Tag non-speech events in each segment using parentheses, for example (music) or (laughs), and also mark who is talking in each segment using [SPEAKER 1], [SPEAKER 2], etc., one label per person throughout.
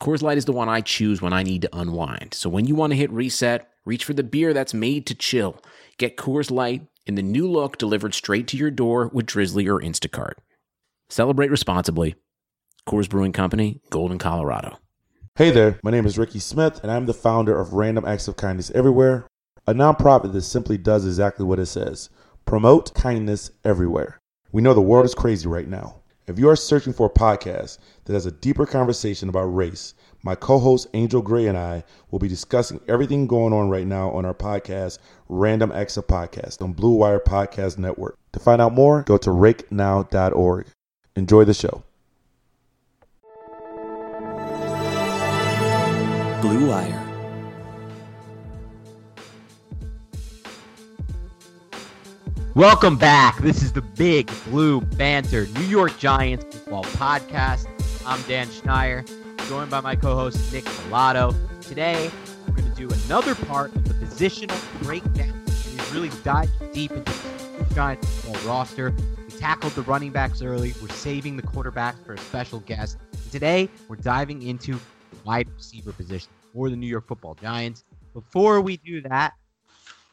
[SPEAKER 1] Coors Light is the one I choose when I need to unwind. So when you want to hit reset, reach for the beer that's made to chill. Get Coors Light in the new look delivered straight to your door with Drizly or Instacart. Celebrate responsibly. Coors Brewing Company, Golden, Colorado.
[SPEAKER 2] Hey there, my name is Ricky Smith, and I'm the founder of Random Acts of Kindness Everywhere, a nonprofit that simply does exactly what it says promote kindness everywhere. We know the world is crazy right now. If you are searching for a podcast that has a deeper conversation about race, my co host Angel Gray and I will be discussing everything going on right now on our podcast, Random of Podcast, on Blue Wire Podcast Network. To find out more, go to rakenow.org. Enjoy the show.
[SPEAKER 3] Blue Wire.
[SPEAKER 4] Welcome back. This is the Big Blue Banter New York Giants football podcast. I'm Dan Schneier, joined by my co-host Nick Falato. Today, we're going to do another part of the positional breakdown. We really dive deep into the Giants football roster. We tackled the running backs early. We're saving the quarterbacks for a special guest. And today, we're diving into the wide receiver position for the New York Football Giants. Before we do that,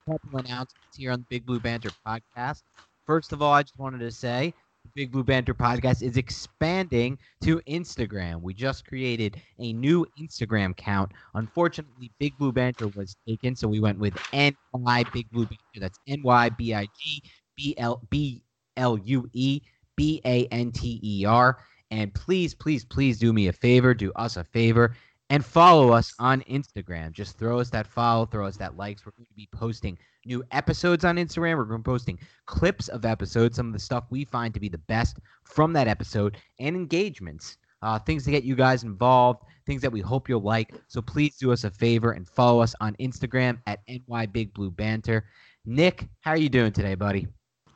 [SPEAKER 4] couple announcements here on the Big Blue Banter podcast. First of all, I just wanted to say the Big Blue Banter podcast is expanding to Instagram. We just created a new Instagram account. Unfortunately, Big Blue Banter was taken, so we went with NY Big Blue Banter. That's N Y B I G B L B L U E B A N T E R. And please, please, please do me a favor, do us a favor, and follow us on Instagram. Just throw us that follow, throw us that likes. We're going to be posting new episodes on Instagram. We're going to be posting clips of episodes, some of the stuff we find to be the best from that episode, and engagements, uh, things to get you guys involved, things that we hope you'll like. So please do us a favor and follow us on Instagram at NY Big Blue Banter. Nick, how are you doing today, buddy?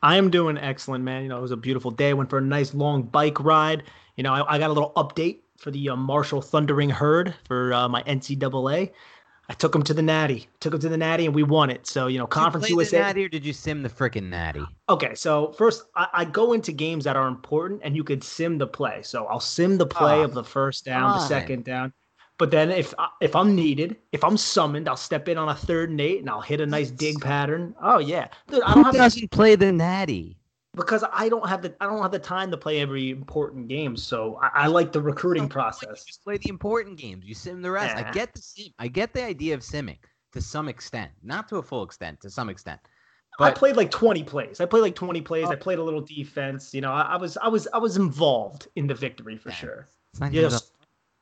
[SPEAKER 5] I am doing excellent, man. You know, it was a beautiful day. Went for a nice long bike ride. You know, I, I got a little update for the uh, Marshall Thundering Herd for uh, my NCAA. I took him to the Natty, took him to the Natty, and we won it. So you know, Conference
[SPEAKER 4] did you play
[SPEAKER 5] USA.
[SPEAKER 4] The natty or did you sim the freaking natty?
[SPEAKER 5] Okay, so first I, I, go into games that are important, and you could sim the play. So I'll sim the play
[SPEAKER 4] Oh,
[SPEAKER 5] of the first down, the second down. But then if I- if I'm needed, if I'm summoned, I'll step in on a third and eight, and I'll hit a nice dig pattern. Oh yeah, Dude, I
[SPEAKER 4] Who
[SPEAKER 5] don't have to,
[SPEAKER 4] doesn't play the natty?
[SPEAKER 5] Because I don't have the I don't have the time to play every important game. So I, I like the recruiting
[SPEAKER 4] You
[SPEAKER 5] process.
[SPEAKER 4] just play the important games. You sim the rest. I get the sim. I get the idea of simming to some extent, not to a full extent, to some extent.
[SPEAKER 5] I played like 20 plays. I played like 20 plays.
[SPEAKER 4] Oh.
[SPEAKER 5] I played a little defense. You know, I, I was I was I was involved in the victory for
[SPEAKER 4] Yeah.
[SPEAKER 5] sure.
[SPEAKER 4] it's not
[SPEAKER 5] Yes.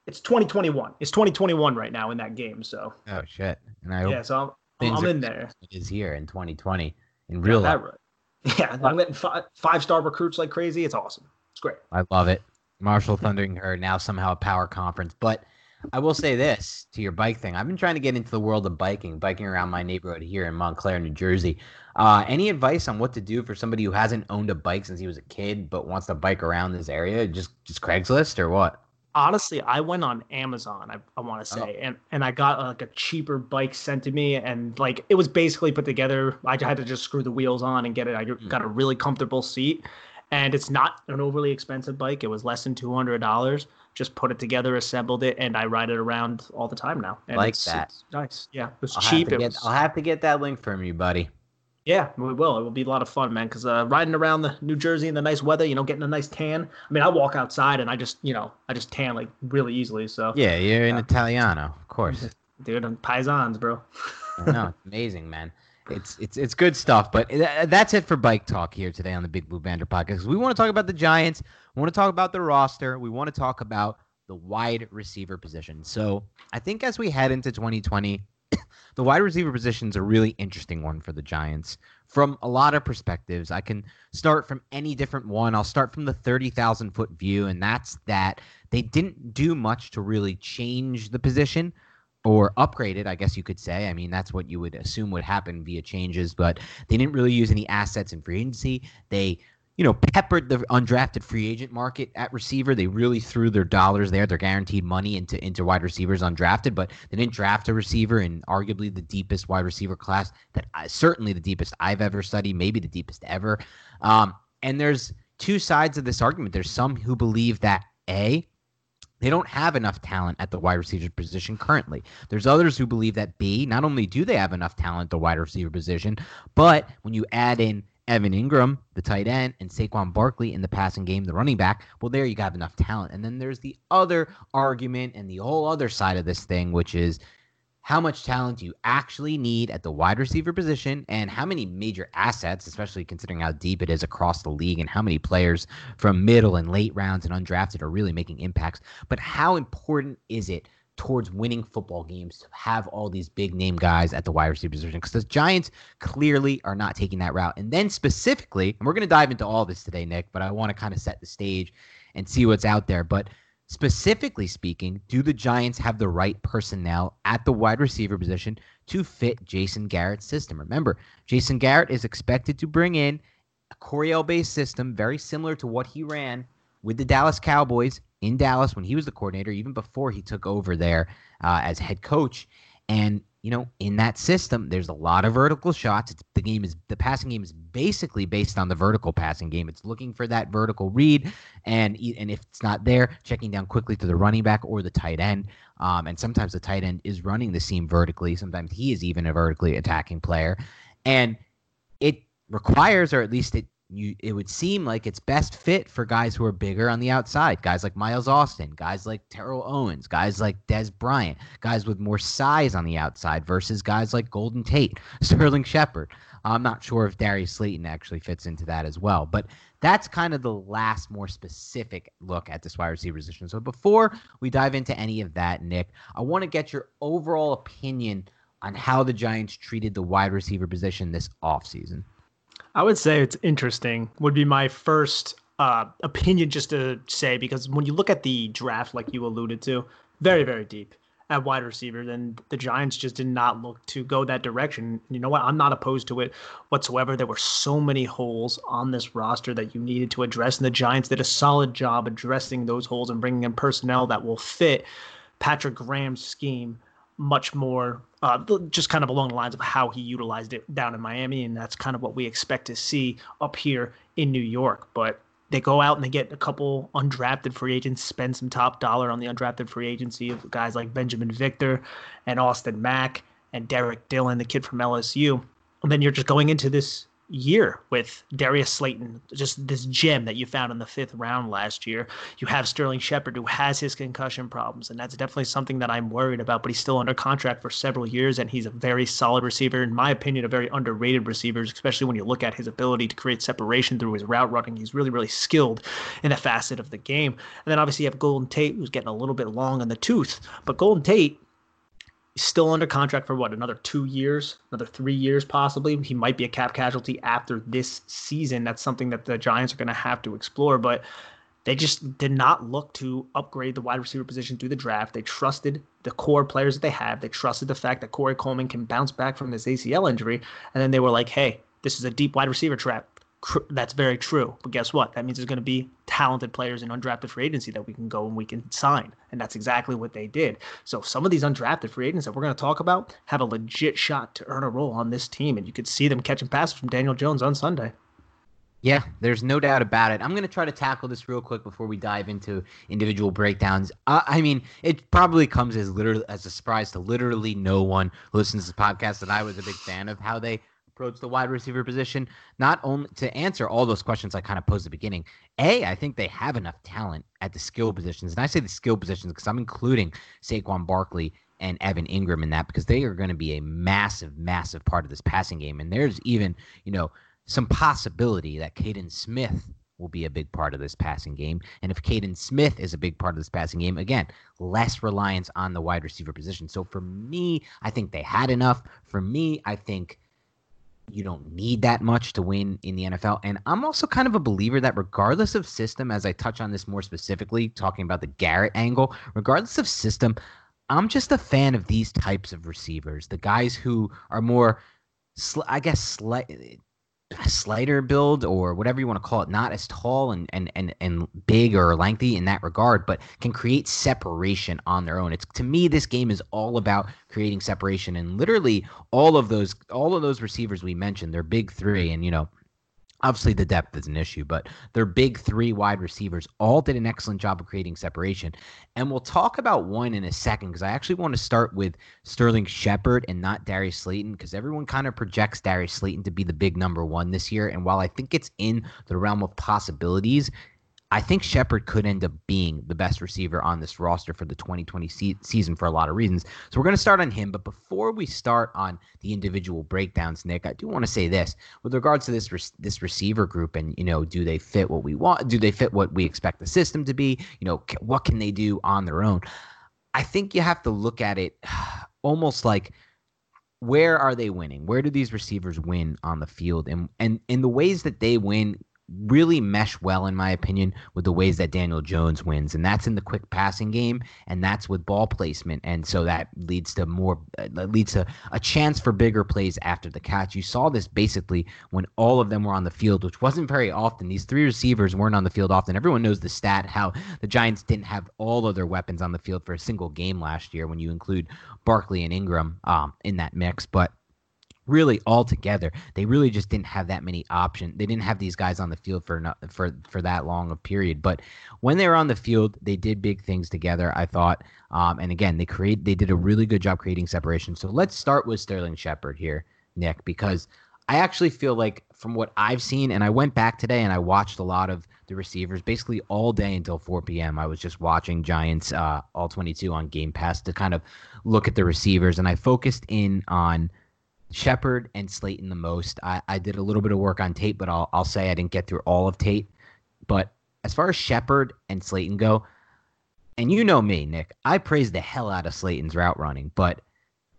[SPEAKER 5] It's 2021. It's 2021 right now in that game. So
[SPEAKER 4] oh shit! And I
[SPEAKER 5] yeah, so I'm, I'm in there.
[SPEAKER 4] it is here in 2020 in real
[SPEAKER 5] that
[SPEAKER 4] life.
[SPEAKER 5] right. (laughs) Yeah, I'm getting five, five star recruits like crazy. It's awesome. It's great.
[SPEAKER 4] I love it. Marshall Thundering Herd now somehow a power conference. But I will say this to your bike thing. I've been trying to get into the world of biking, biking around my neighborhood here in Montclair, New Jersey. Uh, any advice on what to do for somebody who hasn't owned a bike since he was a kid but wants to bike around this area? Just just Craigslist or what?
[SPEAKER 5] Honestly, I went on Amazon. I, I want to say, oh. and and I got like a cheaper bike sent to me, and like it was basically put together. I had to just screw the wheels on and get it. I hmm. got a really comfortable seat, and it's not an overly expensive bike. It was less than two hundred dollars. Just put it together, assembled it, and I ride it around all the time now. And
[SPEAKER 4] like
[SPEAKER 5] it's,
[SPEAKER 4] that.
[SPEAKER 5] It's nice. Yeah, it was
[SPEAKER 4] I'll
[SPEAKER 5] cheap.
[SPEAKER 4] Have
[SPEAKER 5] it
[SPEAKER 4] get,
[SPEAKER 5] was...
[SPEAKER 4] I'll have to get that link from you, buddy.
[SPEAKER 5] Yeah, we will. It will be a lot of fun, man. Because uh, riding around the New Jersey in the nice weather, you know, getting a nice tan. I mean, I walk outside and I just, you know, I just tan like really easily. So
[SPEAKER 4] yeah, you're an Italiano, of course, (laughs)
[SPEAKER 5] dude. I'm paisans, bro.
[SPEAKER 4] no, it's amazing, man. It's it's it's good stuff. But th- that's it for bike talk here today on the Big Blue Banter podcast. We want to talk about the Giants. We want to talk about the roster. We want to talk about the wide receiver position. So I think as we head into 2020 the wide receiver position is a really interesting one for the Giants from a lot of perspectives. I can start from any different one. I'll start from the 30,000 foot view, and that's that they didn't do much to really change the position or upgrade it, I guess you could say. I mean, that's what you would assume would happen via changes, but they didn't really use any assets in free agency. They you know, peppered the undrafted free agent market at receiver. They really threw their dollars there, their guaranteed money into into wide receivers undrafted, but they didn't draft a receiver in arguably the deepest wide receiver class that I, certainly the deepest I've ever studied, maybe the deepest ever. Um, and there's two sides of this argument. There's some who believe that a they don't have enough talent at the wide receiver position currently. There's others who believe that B, not only do they have enough talent at the wide receiver position, but when you add in Evan Engram, the tight end, and Saquon Barkley in the passing game, the running back, well, there you have enough talent. And then there's the other argument and the whole other side of this thing, which is how much talent do you actually need at the wide receiver position and how many major assets, especially considering how deep it is across the league and how many players from middle and late rounds and undrafted are really making impacts. But how important is it towards winning football games to have all these big name guys at the wide receiver position because the Giants clearly are not taking that route. And then specifically, and we're going to dive into all this today, Nick, but I want to kind of set the stage and see what's out there. But specifically speaking, do the Giants have the right personnel at the wide receiver position to fit Jason Garrett's system? Remember, Jason Garrett is expected to bring in a Coryell based system very similar to what he ran with the Dallas Cowboys in Dallas when he was the coordinator, even before he took over there uh, as head coach. And you know, in that system, there's a lot of vertical shots. It's, the game is the passing game is basically based on the vertical passing game. It's looking for that vertical read, and and if it's not there, checking down quickly to the running back or the tight end. Um, and sometimes the tight end is running the seam vertically. Sometimes he is even a vertically attacking player, and it requires, or at least it you it would seem like it's best fit for guys who are bigger on the outside, guys like Miles Austin, guys like Terrell Owens, guys like Dez Bryant, guys with more size on the outside versus guys like Golden Tate, (laughs) Sterling Shepard. I'm not sure if Darius Slayton actually fits into that as well, but that's kind of the last more specific look at this wide receiver position. So before we dive into any of that, Nick, I want to get your overall opinion on how the Giants treated the wide receiver position this offseason.
[SPEAKER 5] I would say it's interesting. Would be my first uh, opinion just to say because when you look at the draft, like you alluded to, very very deep at wide receiver, then the Giants just did not look to go that direction. You know what? I'm not opposed to it whatsoever. There were so many holes on this roster that you needed to address, and the Giants did a solid job addressing those holes and bringing in personnel that will fit Patrick Graham's scheme much more uh, just kind of along the lines of how he utilized it down in Miami, and that's kind of what we expect to see up here in New York. But they go out and they get a couple undrafted free agents, spend some top dollar on the undrafted free agency of guys like Binjimen Victor and Austin Mack and Derrick Dillon, the kid from LSU. And then you're just going into this year with Darius Slayton, just this gem that you found in the fifth round last year. You have Sterling Shepard, who has his concussion problems, and that's definitely something that I'm worried about. But he's still under contract for several years, and he's a very solid receiver, in my opinion, a very underrated receiver, especially when you look at his ability to create separation through his route running. He's really, really skilled in a facet of the game. And then obviously you have Golden Tate, who's getting a little bit long in the tooth, but Golden Tate still under contract for what another two years? Another three years possibly? He might be a cap casualty after this season. That's something that the giants are going to have to explore but they just did not look to upgrade the wide receiver position through the draft. They trusted the core players that they have they trusted the fact that corey coleman can bounce back from this acl injury and then they were like hey this is a deep wide receiver trap that's very true. But guess what? That means there's going to be talented players in undrafted free agency that we can go and we can sign. And that's exactly what they did. So some of these undrafted free agents that we're going to talk about have a legit shot to earn a role on this team. And you could see them catching passes from Daniel Jones on Sunday.
[SPEAKER 4] Yeah, there's no doubt about it. I'm going to try to tackle this real quick before we dive into individual breakdowns. Uh, I mean, it probably comes as literally as a surprise to literally no one who listens to this podcast that I was a big fan of how they approach the wide receiver position. Not only to answer all those questions I kind of posed at the beginning. A, I think they have enough talent at the skill positions, and I say the skill positions because I'm including Saquon Barkley and Evan Engram in that because they are going to be a massive, massive part of this passing game. And there's even, you know, some possibility that Kaden Smith will be a big part of this passing game. And if Kaden Smith is a big part of this passing game, again, less reliance on the wide receiver position. So for me, I think they had enough. For me, I think you don't need that much to win in the NFL. And I'm also kind of a believer that regardless of system, as I touch on this more specifically, talking about the Garrett angle, regardless of system, I'm just a fan of these types of receivers, the guys who are more, I guess, slight slighter build or whatever you want to call it, not as tall and, and, and, and big or lengthy in that regard, but can create separation on their own. It's to me, this game is all about creating separation. And literally all of those all of those receivers we mentioned, they're big three. And you know, Obviously, the depth is an issue, but their big three wide receivers all did an excellent job of creating separation. And we'll talk about one in a second because I actually want to start with Sterling Shepard and not Darius Slayton because everyone kind of projects Darius Slayton to be the big number one this year. And while I think it's in the realm of possibilities, I think Shepard could end up being the best receiver on this roster for the 2020 se- season for a lot of reasons. So we're going to start on him. But before we start on the individual breakdowns, Nick, I do want to say this with regards to this re- this receiver group, and you know, do they fit what we want? Do they fit what we expect the system to be? You know, c- what can they do on their own? I think you have to look at it (sighs) almost like where are they winning? Where do these receivers win on the field? And and in the ways that they win really mesh well, in my opinion, with the ways that Daniel Jones wins, and that's in the quick passing game, and that's with ball placement, and so that leads to more, uh, leads to a chance for bigger plays after the catch. You saw this basically when all of them were on the field, which wasn't very often. These three receivers weren't on the field often. Everyone knows the stat how the Giants didn't have all of their weapons on the field for a single game last year when you include Barkley and Engram um, in that mix, but really all together. they really just didn't have that many options they didn't have these guys on the field for for for that long a period but when they were on the field they did big things together i thought um, and again they create they did a really good job creating separation so let's start with sterling shepard here nick because i actually feel like from what i've seen and i went back today and i watched a lot of the receivers basically all day until 4 p.m. I was just watching Giants uh, all 22 on Game Pass to kind of look at the receivers, and I focused in on Shepard and Slayton the most. I, I did a little bit of work on Tate, but I'll I'll say I didn't get through all of Tate. But as far as Shepard and Slayton go, and you know me, Nick, I praise the hell out of Slayton's route running, but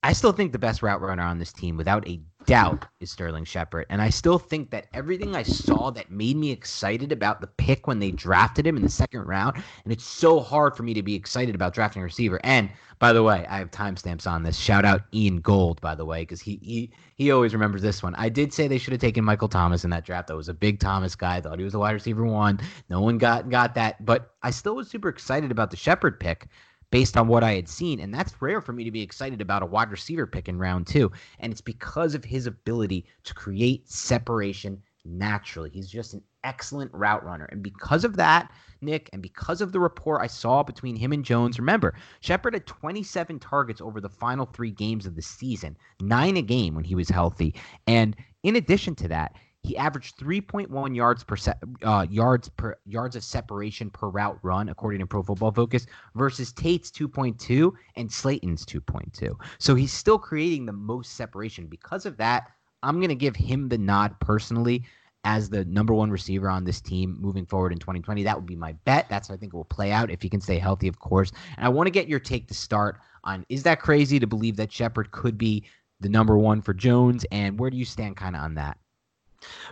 [SPEAKER 4] I still think the best route runner on this team, without a doubt, is Sterling Shepard. And I still think that everything I saw that made me excited about the pick when they drafted him in the second round, and it's so hard for me to be excited about drafting a receiver. And by the way, I have timestamps on this. Shout out Ian Gold, by the way, because he he he always remembers this one. I did say they should have taken Michael Thomas in that draft. I was a big Thomas guy. I thought he was a wide receiver one. No one got got that, but I still was super excited about the Shepard pick based on what I had seen. And that's rare for me to be excited about a wide receiver pick in round two. And it's because of his ability to create separation naturally. He's just an excellent route runner. And because of that, Nick, and because of the rapport I saw between him and Jones, remember, Shepard had 27 targets over the final three games of the season, nine a game when he was healthy. And in addition to that, he averaged 3.1 yards per se- uh, yards per yards of separation per route run, according to Pro Football Focus, versus Tate's 2.2 and Slayton's 2.2. So he's still creating the most separation. Because of that, I'm going to give him the nod personally as the number one receiver on this team moving forward in 2020. That would be my bet. That's how I think it will play out if he can stay healthy, of course. And I want to get your take to start on is that crazy to believe that Shepard could be the number one for Jones? And where do you stand kind of on that?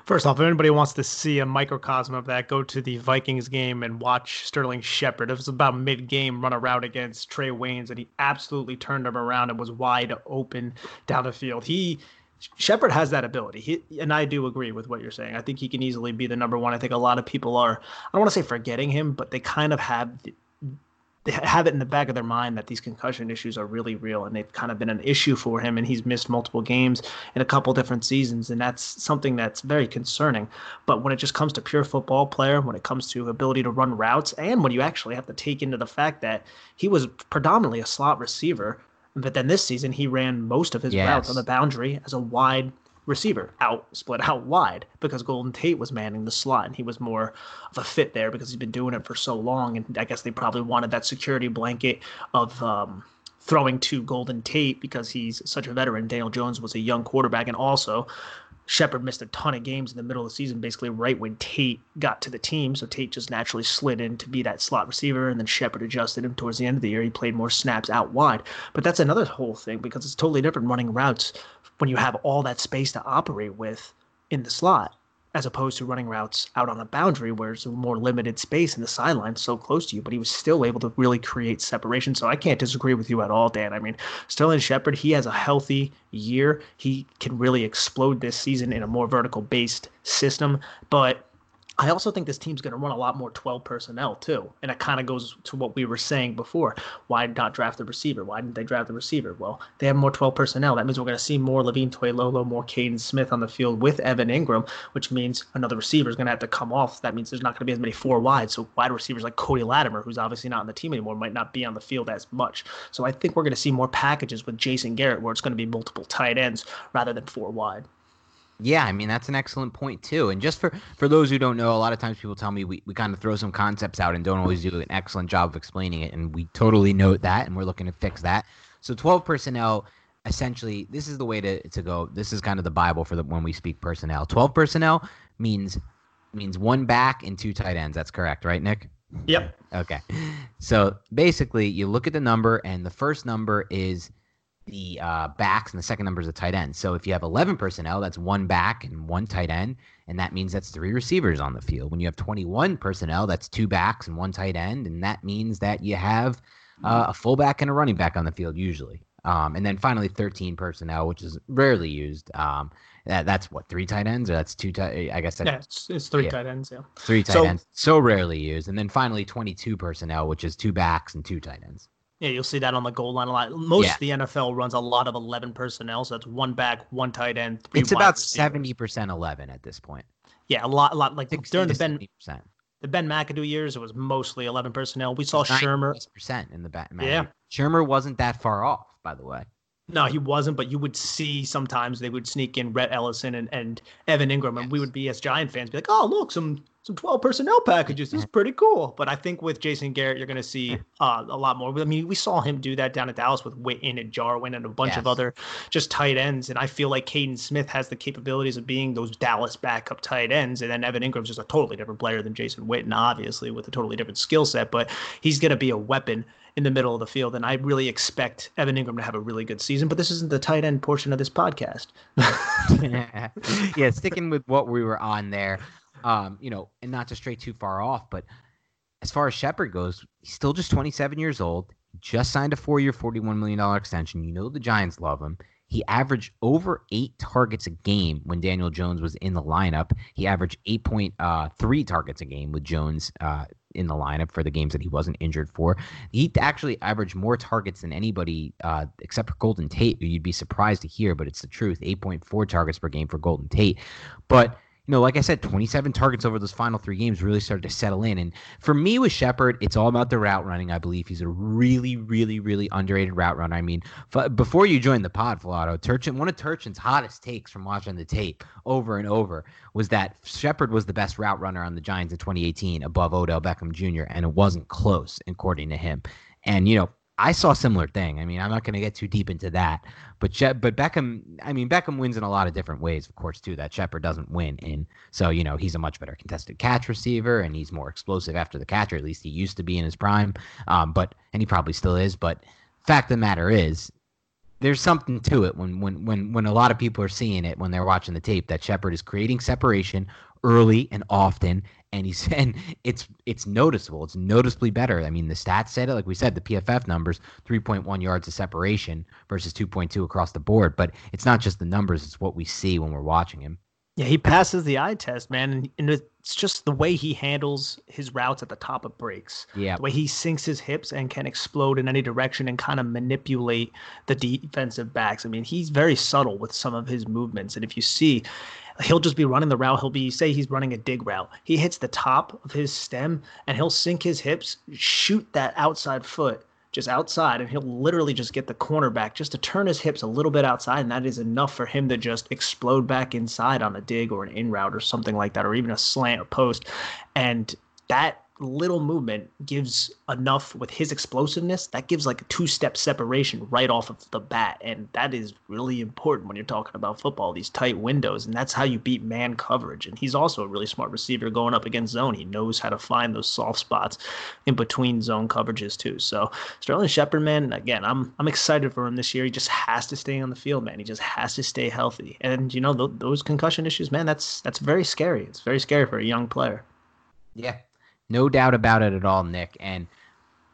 [SPEAKER 5] First off, if anybody wants to see a microcosm of that, go to the Vikings game and watch Sterling Shepard. It was about mid game run a route against Trae Waynes, and he absolutely turned him around and was wide open down the field. He Shepard has that ability. He, and I do agree with what you're saying. I think he can easily be the number one. I think a lot of people are, I don't want to say forgetting him, but they kind of have they have it in the back of their mind that these concussion issues are really real and they've kind of been an issue for him and he's missed multiple games in a couple different seasons and that's something that's very concerning but when it just comes to pure football player when it comes to ability to run routes and when you actually have to take into the fact that he was predominantly a slot receiver but then this season he ran most of his yes. routes on the boundary as a wide receiver out split out wide because Golden Tate was manning the slot and he was more of a fit there because he's been doing it for so long and I guess they probably wanted that security blanket of um, throwing to Golden Tate because he's such a veteran. Daniel Jones was a young quarterback and also Shepard missed a ton of games in the middle of the season, basically right when Tate got to the team. So Tate just naturally slid in to be that slot receiver, and then Shepard adjusted him towards the end of the year. He played more snaps out wide. But that's another whole thing because it's totally different running routes when you have all that space to operate with in the slot as opposed to running routes out on a boundary where there's a more limited space in the sideline so close to you, but he was still able to really create separation. So I can't disagree with you at all, Dan. I mean, Sterling Shepard, he has a healthy year. He can really explode this season in a more vertical based system, but I also think this team's going to run a lot more 12 personnel too. And it kind of goes to what we were saying before. Why not draft the receiver? Why didn't they draft the receiver? Well, they have more 12 personnel. That means we're going to see more Levine Toilolo, more Kaden Smith on the field with Evan Engram, which means another receiver is going to have to come off. That means there's not going to be as many four wide. So wide receivers like Cody Latimer, who's obviously not on the team anymore, might not be on the field as much. So I think we're going to see more packages with Jason Garrett where it's going to be multiple tight ends rather than four wide.
[SPEAKER 4] Yeah, I mean that's an excellent point too. And just for for those who don't know, a lot of times people tell me we, we kind of throw some concepts out and don't always do an excellent job of explaining it, and we totally note that, and we're looking to fix that. So 12 personnel, essentially, this is the way to to go. This is kind of the bible for the when we speak personnel. 12 personnel means means one back and two tight ends. That's correct, right, Nick?
[SPEAKER 5] Yep.
[SPEAKER 4] Okay. So basically, you look at the number, and the first number is the uh, backs, and the second number is the tight end. So if you have 11 personnel, that's one back and one tight end, and that means that's three receivers on the field. When you have 21 personnel, that's two backs and one tight end, and that means that you have uh, a fullback and a running back on the field usually. Um, and then finally, 13 personnel, which is rarely used. Um, that, that's what three tight ends, or that's two tight. I guess that's,
[SPEAKER 5] yeah, it's, it's three yeah. tight ends. Yeah,
[SPEAKER 4] three tight so, ends, so rarely used. And then finally, 22 personnel, which is two backs and two tight ends.
[SPEAKER 5] Yeah, you'll see that on the goal line a lot. Most yeah. of the NFL runs a lot of 11 personnel, so that's one back, one tight end, three
[SPEAKER 4] It's about 70% 11 at this point.
[SPEAKER 5] Yeah, a lot, a lot. Like during the Ben, the Ben McAdoo years, it was mostly 11 personnel. We saw Shurmur.
[SPEAKER 4] percent in the back. Yeah. Shurmur wasn't that far off, by the way.
[SPEAKER 5] No, he wasn't, but you would see sometimes they would sneak in Rhett Ellison and, and Evan Engram, and we would be as Giant fans be like, oh, look, some some 12 personnel packages. This is pretty cool. But I think with Jason Garrett, you're going to see uh, a lot more. I mean, we saw him do that down at Dallas with Witten and Jarwin and a bunch yes. of other just tight ends. And I feel like Kaden Smith has the capabilities of being those Dallas backup tight ends. And then Evan Engram's just a totally different player than Jason Witten, obviously, with a totally different skill set. But he's going to be a weapon in the middle of the field. And I really expect Evan Engram to have a really good season. But this isn't the tight end portion of this podcast. (laughs) (laughs)
[SPEAKER 4] yeah. yeah, sticking with what we were on there. Um, you know, and not to stray too far off, but as far as Shepard goes, he's still just 27 years old. Just signed a four-year, $41 million extension. You know the Giants love him. He averaged over eight targets a game when Daniel Jones was in the lineup. He averaged 8.3 uh, targets a game with Jones uh, in the lineup for the games that he wasn't injured for. He actually averaged more targets than anybody uh, except for Golden Tate, who you'd be surprised to hear, but it's the truth 8.4 targets per game for Golden Tate. But you know, like I said, 27 targets over those final three games really started to settle in. And for me with Shepard, it's all about the route running. I believe he's a really, really, really underrated route runner. I mean, f- before you joined the pod, Falato, Turchin, one of Turchin's hottest takes from watching the tape over and over was that Shepard was the best route runner on the Giants in 2018 above Odell Beckham Jr., and it wasn't close, according to him. And, you know, I saw a similar thing. I mean, I'm not going to get too deep into that, but but Beckham, I mean, Beckham wins in a lot of different ways, of course, too. That Shepard doesn't win in, so you know he's a much better contested catch receiver, and he's more explosive after the catch, or at least he used to be in his prime. Um, but and he probably still is. But fact of the matter is, there's something to it when when when when a lot of people are seeing it when they're watching the tape that Shepard is creating separation early and often and he's (laughs) and it's it's noticeable. It's noticeably better. I mean the stats said it. Like we said the pff numbers 3.1 yards of separation versus 2.2 across the board. But it's not just the numbers. It's what we see when we're watching him
[SPEAKER 5] yeah, he passes the eye test, man, and it's just the way he handles his routes at the top of breaks.
[SPEAKER 4] Yeah,
[SPEAKER 5] the way he sinks his hips and can explode in any direction and kind of manipulate the defensive backs. I mean, he's very subtle with some of his movements, and if you see, he'll just be running the route. He'll be say he's running a dig route. He hits the top of his stem and he'll sink his hips, shoot that outside foot just outside, and he'll literally just get the cornerback just to turn his hips a little bit outside, and that is enough for him to just explode back inside on a dig or an in route or something like that, or even a slant or post. And that little movement gives enough with his explosiveness that gives like a two step separation right off of the bat. And that is really important when you're talking about football these tight windows. And that's how you beat man coverage. And he's also a really smart receiver going up against zone. He knows how to find those soft spots in between zone coverages too. So Sterling Shepard man again I'm I'm excited for him this year. He just has to stay on the field man. He just has to stay healthy. And you know th- those concussion issues man that's that's very scary. It's very scary for a young player.
[SPEAKER 4] Yeah no doubt about it at all, Nick. And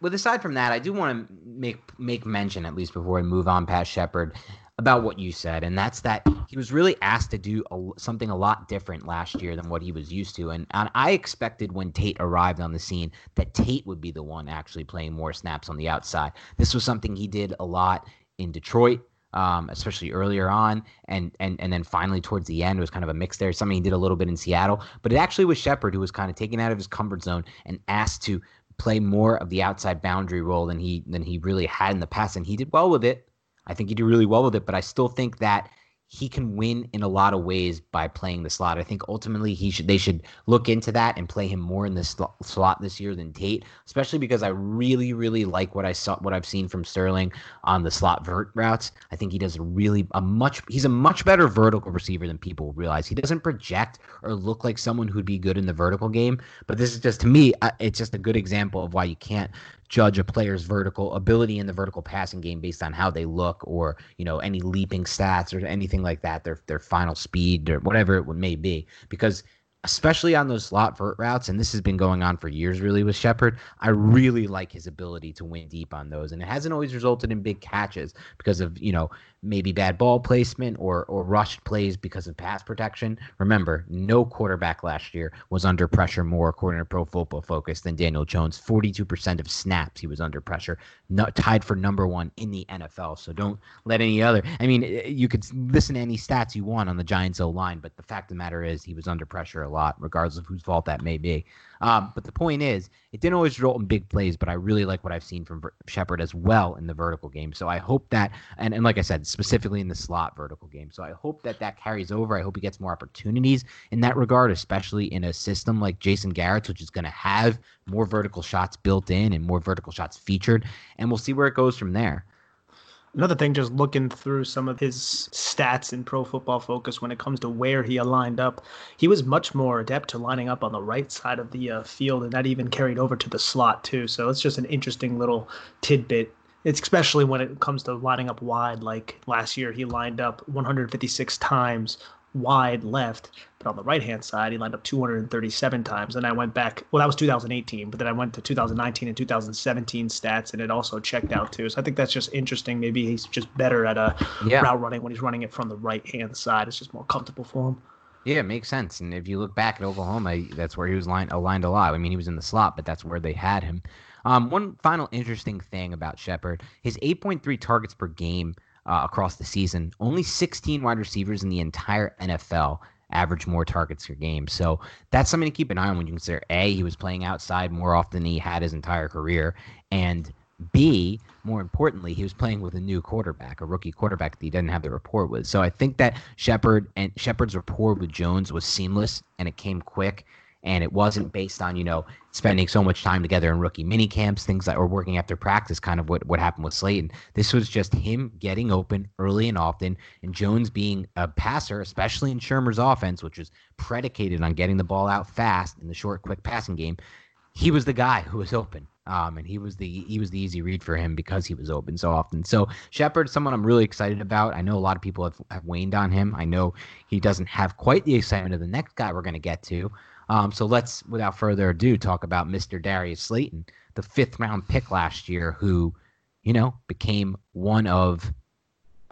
[SPEAKER 4] with aside from that, I do want to make make mention at least before we move on past Shepard about what you said, and that's that he was really asked to do a, something a lot different last year than what he was used to. And, and I expected when Tate arrived on the scene that Tate would be the one actually playing more snaps on the outside. This was something he did a lot in Detroit um, especially earlier on, and and and then finally towards the end it was kind of a mix there. Something he did a little bit in Seattle, but it actually was Shepard who was kind of taken out of his comfort zone and asked to play more of the outside boundary role than he than he really had in the past, and he did well with it. I think he did really well with it, but I still think that he can win in a lot of ways by playing the slot. I think ultimately he should they should look into that and play him more in the slot this year than Tate, especially because I really really like what I saw what I've seen from Sterling on the slot vert routes. I think he does a really a much he's a much better vertical receiver than people realize. He doesn't project or look like someone who'd be good in the vertical game, but this is just to me uh, it's just a good example of why you can't judge a player's vertical ability in the vertical passing game based on how they look or you know any leaping stats or anything like that their their final speed or whatever it may be because especially on those slot vert routes, and this has been going on for years really with Shepard. I really like his ability to win deep on those, and it hasn't always resulted in big catches because of you know maybe bad ball placement or or rushed plays because of pass protection. Remember, no quarterback last year was under pressure more according to Pro Football Focus than Daniel Jones. Forty two percent of snaps he was under pressure, tied for number one in the NFL. So don't let any other. I mean, eh, you could listen to any stats you want on the Giants O line, but the fact of the matter is he was under pressure a lot, regardless of whose fault that may be. Um, but the point is, it didn't always result in big plays, but I really like what I've seen from Shepard as well in the vertical game. So I hope that, and, and like I said, specifically in the slot vertical game. So I hope that that carries over. I hope he gets more opportunities in that regard, especially in a system like Jason Garrett's, which is going to have more vertical shots built in and more vertical shots featured. And we'll see where it goes from there.
[SPEAKER 5] Another thing, just looking through some of his stats in Pro Football Focus when it comes to where he aligned up, he was much more adept to lining up on the right side of the uh, field, and that even carried over to the slot too. So it's just an interesting little tidbit. It's especially when it comes to lining up wide. Like last year, he lined up 156 times wide left, but on the right hand side, he lined up 237 times. And I went back, well, that was 2018, but then I went to 2019 and 2017 stats, and it also checked out too. So I think that's just interesting. Maybe he's just better at a yeah. route running when he's running it from the right hand side. It's just more comfortable for him.
[SPEAKER 4] Yeah, it makes sense. And if you look back at Oklahoma, that's where he was aligned, aligned a lot. I mean, he was in the slot, but that's where they had him. Um, one final interesting thing about Shepard his 8.3 targets per game uh, across the season. Only 16 wide receivers in the entire NFL average more targets per game. So that's something to keep an eye on when you consider A, he was playing outside more often than he had his entire career, and B, more importantly, he was playing with a new quarterback, a rookie quarterback that he didn't have the rapport with. So I think that Shepard and Shepard's rapport with Jones was seamless and it came quick and it wasn't based on you know spending so much time together in rookie mini camps, things that were working after practice, kind of what what happened with Slayton. This was just him getting open early and often, and Jones being a passer, especially in Shurmur's offense, which was predicated on getting the ball out fast in the short, quick passing game. he was the guy who was open. Um, and he was the he was the easy read for him because he was open so often. So Shepard, someone I'm really excited about. I know a lot of people have, have waned on him. I know he doesn't have quite the excitement of the next guy we're going to get to. Um, so let's, without further ado, talk about Mr. Darius Slayton, the fifth round pick last year, who, you know, became one of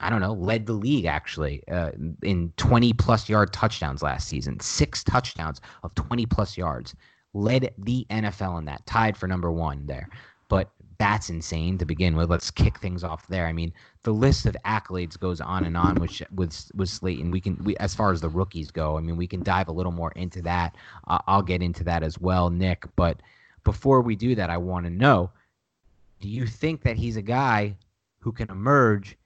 [SPEAKER 4] I don't know, led the league actually uh, in 20 plus yard touchdowns last season, six touchdowns of 20 plus yards led the NFL in that, tied for number one there. But that's insane to begin with. Let's kick things off there. I mean, the list of accolades goes on and on with with with Slayton. We can, we, as far as the rookies go, I mean, we can dive a little more into that. Uh, I'll get into that as well, Nick. But before we do that, I want to know: Do you think that he's a guy who can emerge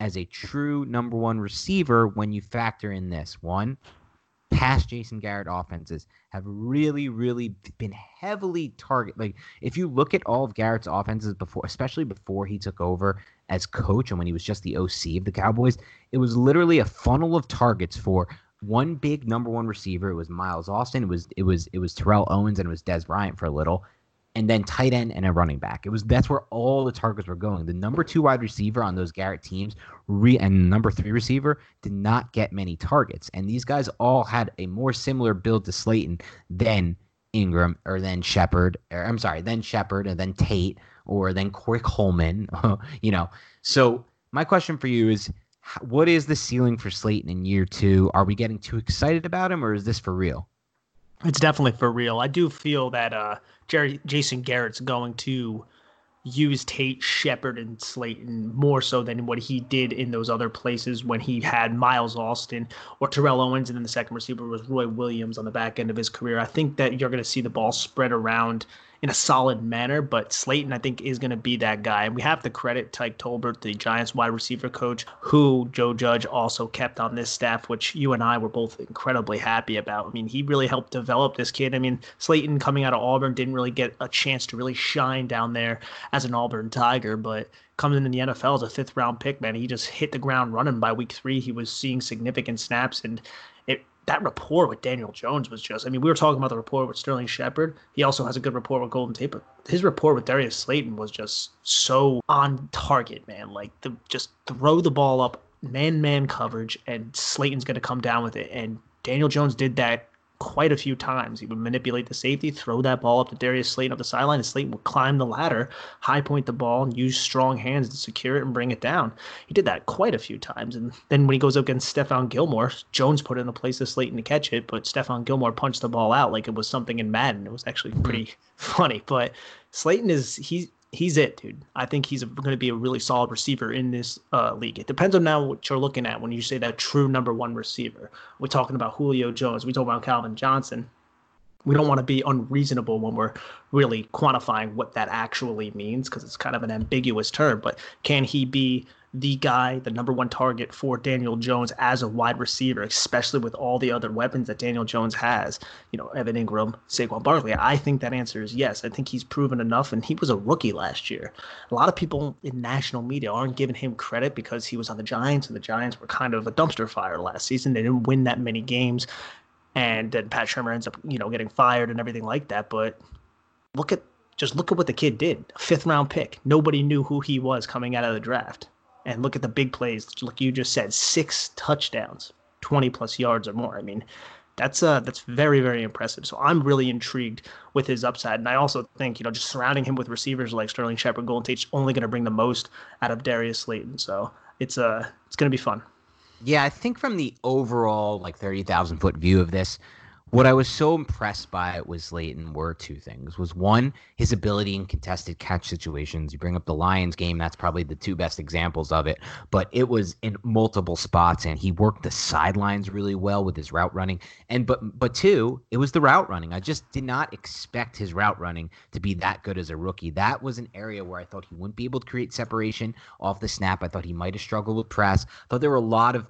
[SPEAKER 4] as a true number one receiver when you factor in this? One, past Jason Garrett offenses have really, really been heavily target. Like if you look at all of Garrett's offenses before, especially before he took over as coach and when he was just the OC of the Cowboys, it was literally a funnel of targets for one big number one receiver. It was Miles Austin. It was it was it was Terrell Owens and it was Dez Bryant for a little and then tight end and a running back. It was that's where all the targets were going. The number two wide receiver on those Garrett teams, re, and number three receiver did not get many targets. And these guys all had a more similar build to Slayton than Engram or then Shepard. Or, I'm sorry, then Shepard and then Tate or then Corey Coleman. (laughs) you know, so my question for you is. What is the ceiling for Slayton in year two? Are we getting too excited about him, or is this for real?
[SPEAKER 5] It's definitely for real. I do feel that uh, Jerry Jason Garrett's going to use Tate, Shepard, and Slayton more so than what he did in those other places when he had Miles Austin or Terrell Owens, and then the second receiver was Roy Williams on the back end of his career. I think that you're going to see the ball spread around in a solid manner. But Slayton, I think, is going to be that guy. And we have to credit Tyke Tolbert, the Giants wide receiver coach, who Joe Judge also kept on this staff, which you and I were both incredibly happy about. I mean, he really helped develop this kid. I mean, Slayton coming out of Auburn didn't really get a chance to really shine down there as an Auburn Tiger, but coming in the NFL as a fifth round pick, man, he just hit the ground running by week three. He was seeing significant snaps and that rapport with Daniel Jones was just. I mean, we were talking about the rapport with Sterling Shepard. He also has a good rapport with Golden Tate, but his rapport with Darius Slayton was just so on target, man. Like the just throw the ball up, man man coverage, and Slayton's going to come down with it. And Daniel Jones did that quite a few times. He would manipulate the safety, throw that ball up to Darius Slayton up the sideline, and Slayton would climb the ladder, high point the ball, and use strong hands to secure it and bring it down. He did that quite a few times. And then when he goes up against Stephon Gilmore, Jones put it in the place of Slayton to catch it, but Stephon Gilmore punched the ball out like it was something in Madden. It was actually pretty hmm. (laughs) funny. But Slayton is he he's it, dude. I think he's going to be a really solid receiver in this uh, league. It depends on now what you're looking at when you say that true number one receiver. We're talking about Julio Jones. We talk about Calvin Johnson. We don't want to be unreasonable when we're really quantifying what that actually means because it's kind of an ambiguous term. But can he be the guy, the number one target for Daniel Jones as a wide receiver, especially with all the other weapons that Daniel Jones has. You know, Evan Engram, Saquon Barkley. I think that answer is yes. I think he's proven enough, and he was a rookie last year. A lot of people in national media aren't giving him credit because he was on the Giants, and the Giants were kind of a dumpster fire last season. They didn't win that many games, and then Pat Shurmur ends up, you know, getting fired and everything like that. But look at just look at what the kid did. Fifth round pick. Nobody knew who he was coming out of the draft and look at the big plays. Like you just said, six touchdowns, 20 plus yards or more. I mean, that's uh that's very very impressive. So I'm really intrigued with his upside, and I also think you know just surrounding him with receivers like Sterling Shepard, Golden Tate's only going to bring the most out of Darius Slayton. So it's uh it's going to be fun.
[SPEAKER 4] Yeah, I think from the overall like thirty thousand foot view of this, what I was so impressed by with Slayton were two things. Was one, his ability in contested catch situations. You bring up the Lions game, that's probably the two best examples of it, but it was in multiple spots and he worked the sidelines really well with his route running. And but but two, it was the route running. I just did not expect his route running to be that good as a rookie. That was an area where I thought he wouldn't be able to create separation off the snap. I thought he might have struggled with press. I thought there were a lot of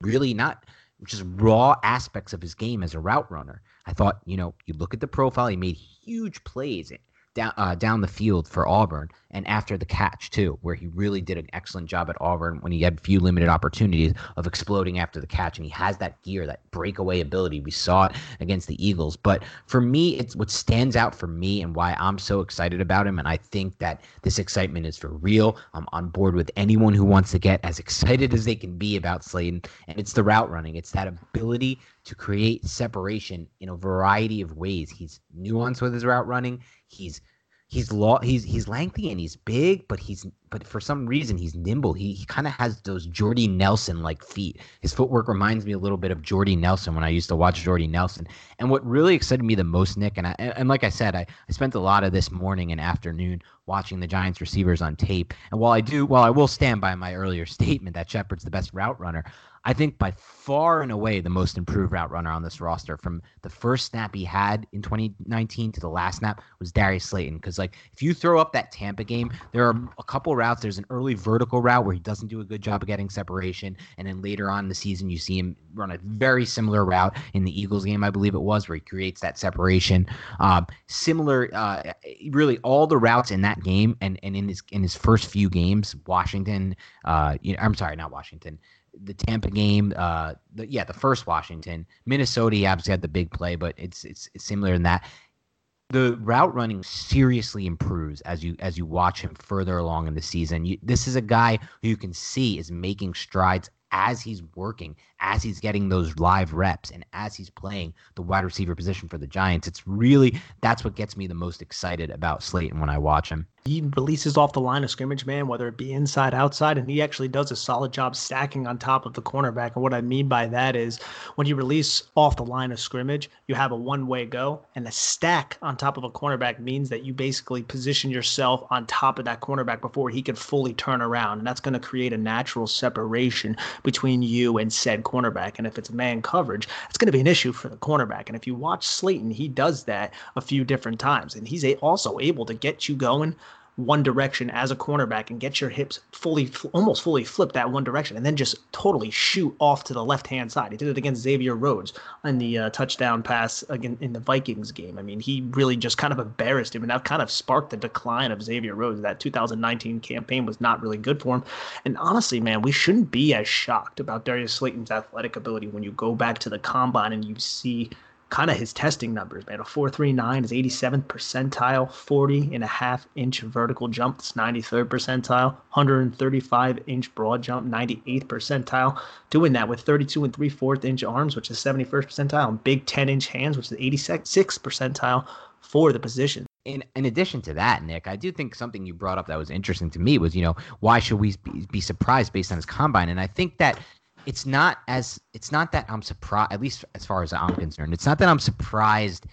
[SPEAKER 4] really not just raw aspects of his game as a route runner. I thought, you know, you look at the profile, he made huge plays down uh, down the field for Auburn and after the catch too, where he really did an excellent job at Auburn when he had few limited opportunities of exploding after the catch, and he has that gear, that breakaway ability. We saw it against the Eagles, but for me, it's what stands out for me and why I'm so excited about him, and I think that this excitement is for real. I'm on board with anyone who wants to get as excited as they can be about Slayton, and it's the route running. It's that ability to create separation in a variety of ways. He's nuanced with his route running. He's he's law he's he's lengthy and he's big, but he's but for some reason he's nimble. He he kind of has those Jordy Nelson like feet. His footwork reminds me a little bit of Jordy Nelson when I used to watch Jordy Nelson. And what really excited me the most, Nick, and I and like I said, I, I spent a lot of this morning and afternoon watching the Giants receivers on tape. And while I do, while I will stand by my earlier (laughs) statement that Shepard's the best route runner, I think by far and away the most improved route runner on this roster from the first snap he had in 2019 to the last snap was Darius Slayton. Because like if you throw up that Tampa game, there are a couple routes. There's an early vertical route where he doesn't do a good job of getting separation, and then later on in the season you see him run a very similar route in the Eagles game, I believe it was, where he creates that separation. Um, similar, uh, really all the routes in that game and and in his in his first few games, Washington. Uh, you know, I'm sorry, not Washington the Tampa game, uh, the, yeah, the first Washington, Minnesota, he obviously had the big play, but it's, it's it's similar in that the route running seriously improves as you as you watch him further along in the season. You, this is a guy who you can see is making strides as he's working, as he's getting those live reps, and as he's playing the wide receiver position for the Giants. It's really that's what gets me the most excited about Slayton when I watch him
[SPEAKER 5] he releases off the line of scrimmage, man, whether it be inside, outside, and he actually does a solid job stacking on top of the cornerback. And what I mean by that is when you release off the line of scrimmage, you have a one way go, and a stack on top of a cornerback means that you basically position yourself on top of that cornerback before he can fully turn around. And that's going to create a natural separation between you and said cornerback. And if it's man coverage, it's going to be an issue for the cornerback. And if you watch Slayton, he does that a few different times, and he's also able to get you going one direction as a cornerback and get your hips fully, almost fully flip that one direction, and then just totally shoot off to the left hand side. He did it against Xavier Rhodes on the uh, touchdown pass again in the Vikings game. I mean, he really just kind of embarrassed him, and that kind of sparked the decline of Xavier Rhodes. That 2019 campaign was not really good for him. And honestly, man, we shouldn't be as shocked about Darius Slayton's athletic ability when you go back to the combine and you see kind of his testing numbers, man. A 439 is 87th percentile, 40 and a half inch vertical jump, it's 93rd percentile, 135 inch broad jump, 98th percentile. Doing that with 32 and 3 4th inch arms, which is 71st percentile, and big 10 inch hands, which is 86th percentile for the position.
[SPEAKER 4] In, in addition to that, Nick, I do think something you brought up that was interesting to me was, you know, why should we be, be surprised based on his combine? And I think that it's not as it's not that I'm surprised. At least as far as I'm concerned, it's not that I'm surprised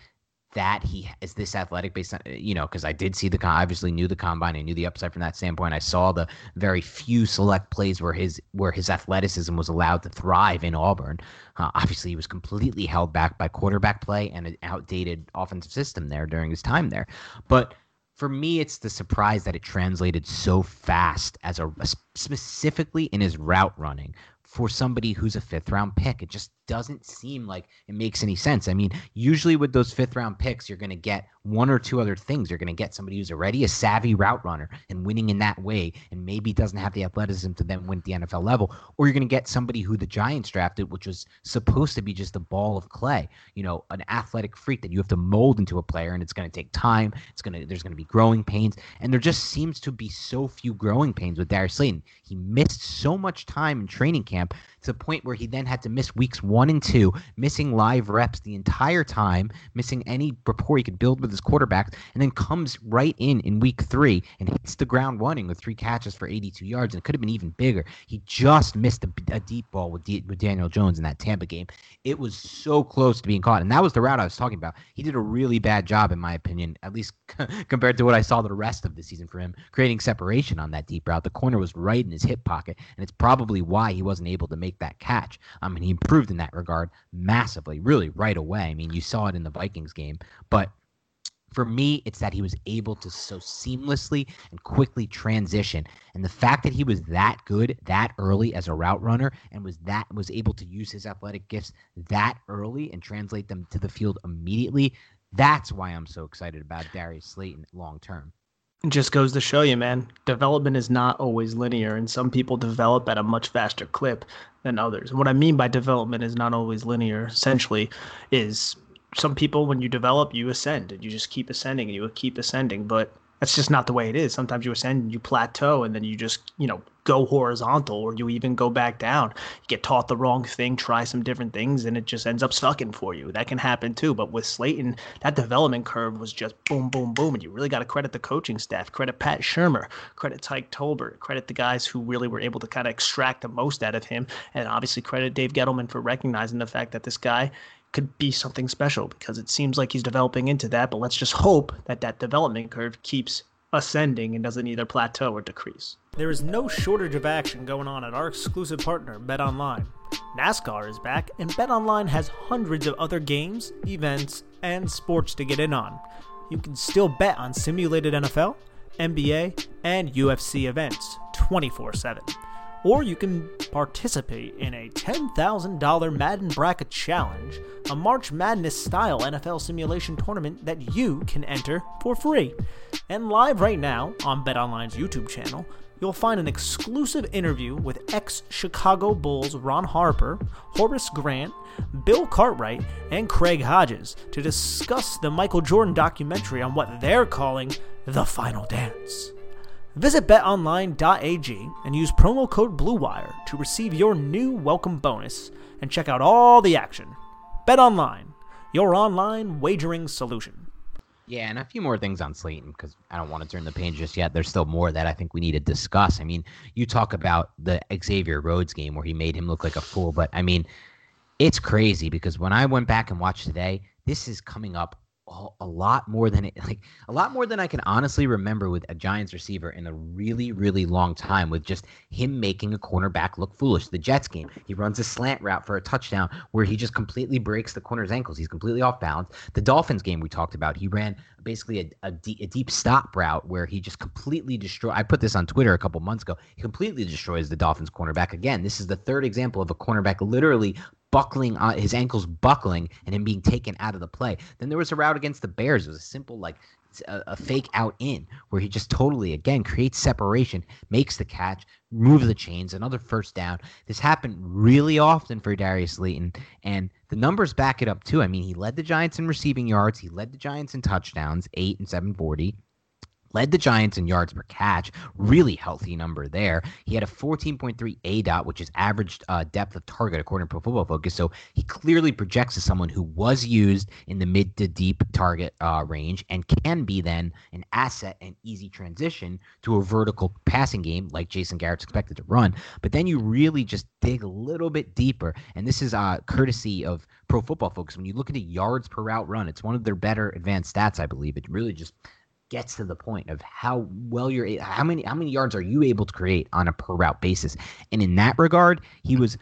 [SPEAKER 4] that he is this athletic based on you know because I did see the obviously knew the combine I knew the upside from that standpoint. I saw the very few select plays where his where his athleticism was allowed to thrive in Auburn. Uh, obviously, he was completely held back by quarterback play and an outdated offensive system there during his time there, but for me, it's the surprise that it translated so fast as a specifically in his route running for somebody who's a fifth round pick. It just doesn't seem like it makes any sense. I mean, usually with those fifth round picks, you're going to get one or two other things. You're going to get somebody who's already a savvy route runner and winning in that way, and maybe doesn't have the athleticism to then win at the NFL level, or you're going to get somebody who the Giants drafted, which was supposed to be just a ball of clay, you know, an athletic freak that you have to mold into a player, and it's going to take time. It's going to there's going to be growing pains, and there just seems to be so few growing pains with Darius Slayton. He missed so much time in training camp to the point where he then had to miss weeks one and two, missing live reps the entire time, missing any rapport he could build with his quarterback, and then comes right in in week three and hits the ground running with three catches for 82 yards, and it could have been even bigger. He just missed a, a deep ball with, D, with Daniel Jones in that Tampa game. It was so close to being caught, and that was the route I was talking about. He did a really bad job, in my opinion, at least (laughs) compared to what I saw the rest of the season for him, creating separation on that deep route. The corner was right in his hip pocket, and it's probably why he wasn't able to make that catch. I mean, he improved in that regard massively, really right away. I mean, you saw it in the Vikings game, but for me, it's that he was able to so seamlessly and quickly transition. And the fact that he was that good that early as a route runner and was that was able to use his athletic gifts that early and translate them to the field immediately That's why I'm so excited about Darius Slayton long term.
[SPEAKER 5] Just goes to show you, man, development is not always linear, and some people develop at a much faster clip than others. And what I mean by development is not always linear, essentially, is some people, when you develop, you ascend and you just keep ascending and you keep ascending. But that's just not the way it is. Sometimes you ascend you plateau and then you just, you know, go horizontal or you even go back down. You get taught the wrong thing, try some different things, and it just ends up sucking for you. That can happen too. But with Slayton, that development curve was just boom, boom, boom. And you really got to credit the coaching staff, credit Pat Shurmur, credit Tyke Tolbert, credit the guys who really were able to kind of extract the most out of him. And obviously credit Dave Gettleman for recognizing the fact that this guy could be something special because it seems like he's developing into that. But let's just hope that that development curve keeps ascending and doesn't either plateau or decrease.
[SPEAKER 3] There is no shortage of action going on at our exclusive partner, BetOnline. NASCAR is back, and BetOnline has hundreds of other games, events, and sports to get in on. You can still bet on simulated NFL, NBA, and UFC events 24 7 or you can participate in a $10,000 Madden Bracket Challenge, a March Madness style NFL simulation tournament that you can enter for free. And live right now on BetOnline's YouTube channel, you'll find an exclusive interview with ex Chicago Bulls Ron Harper, Horace Grant, Bill Cartwright, and Craig Hodges to discuss the Michael Jordan documentary on what they're calling the final dance. Visit betonline.ag and use promo code BLUEWIRE to receive your new welcome bonus and check out all the action. BetOnline, your online wagering solution.
[SPEAKER 4] Yeah, and a few more things on Slayton because I don't want to turn the page just yet. There's still more that I think we need to discuss. I mean, you talk about the Xavier Rhodes game where he made him look like a fool, but I mean, it's crazy because when I went back and watched today, this is coming up a lot more than it (laughs) like a lot more than I can honestly remember with a Giants receiver in a really really long time with just him making a cornerback look foolish. The Jets game, he runs a slant route for a touchdown where he just completely breaks the corner's ankles. He's completely off balance. The Dolphins game we talked about, he ran basically a, a, deep, stop route where he just completely destroy. I put this on Twitter a couple months ago. He completely destroys the Dolphins cornerback again. This is the third example of a cornerback literally buckling on uh, his ankles buckling and him being taken out of the play. Then there was a route against the Bears. It was a simple like a, a, fake out in where he just totally again creates separation, makes the catch, moves the chains, another first down. This happened really often for Darius Slayton, and the numbers back it up too. I mean, he led the Giants in receiving yards, he led the Giants in touchdowns, eight and seven forty led the Giants in yards per catch. Really healthy number there. He had a 14.3 A dot, which is average uh, depth of target according to Pro Football Focus. So he clearly projects as someone who was used in the mid to deep target uh, range and can be then an asset and easy transition to a vertical passing game like Jason Garrett's expected to run. But then you really just dig a little bit deeper, and this is uh, courtesy of Pro Football Focus. When you look at the yards per route run, it's one of their better advanced stats, I believe. It really just gets to the point of how well you're how many how many yards are you able to create on a per route basis? And in that regard he was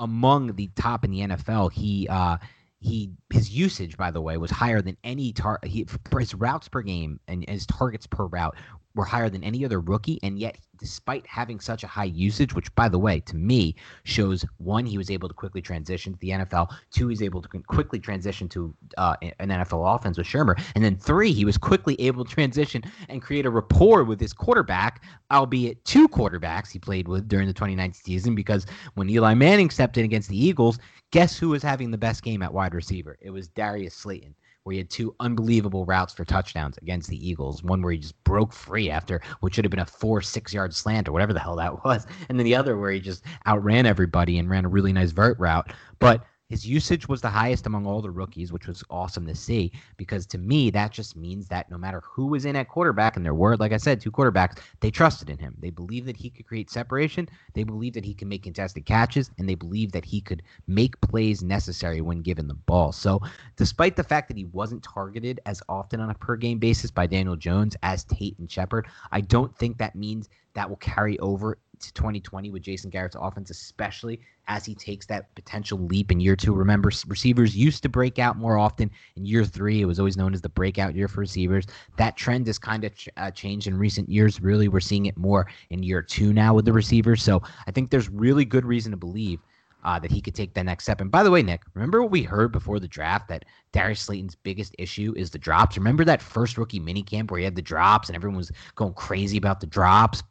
[SPEAKER 4] among the top in the NFL he uh he his usage by the way was higher than any tar he his routes per game and his targets per route were higher than any other rookie, and yet, despite having such a high usage, which, by the way, to me shows one, he was able to quickly transition to the NFL. Two, he's able to quickly transition to uh, an NFL offense with Shurmur, and then three, he was quickly able to transition and create a rapport with his quarterback, albeit two quarterbacks he played with during the 2019 season. Because when Eli Manning stepped in against the Eagles, guess who was having the best game at wide receiver? It was Darius Slayton where he had two unbelievable routes for touchdowns against the Eagles. One where he just broke free after what should have been a four, six yard slant or whatever the hell that (laughs) was. And then the other where he just outran everybody and ran a really nice vert route. But his usage was the highest among all the rookies, which was awesome to see because to me, that just means that no matter who was in at quarterback, and there were, like I said, two quarterbacks, they trusted in him. They believed that he could create separation, they believed that he could make contested catches, and they believed that he could make plays necessary when given the ball. So, despite the fact that he wasn't targeted as often on a per game basis by Daniel Jones as Tate and Shepard, I don't think that means that will carry over to 2020 with Jason Garrett's offense, especially as he takes that potential leap in year two. Remember, receivers used to break out more often in year three. It was always known as the breakout year for receivers. That trend has kind of ch- uh, changed in recent years. Really, we're seeing it more in year two now with the receivers. So I think there's really good reason to believe uh, that he could take that next step. And by the way, Nick, remember what we heard before the draft that Darius Slayton's biggest issue is the drops? Remember that first rookie minicamp where he had the drops and everyone was going crazy about the drops?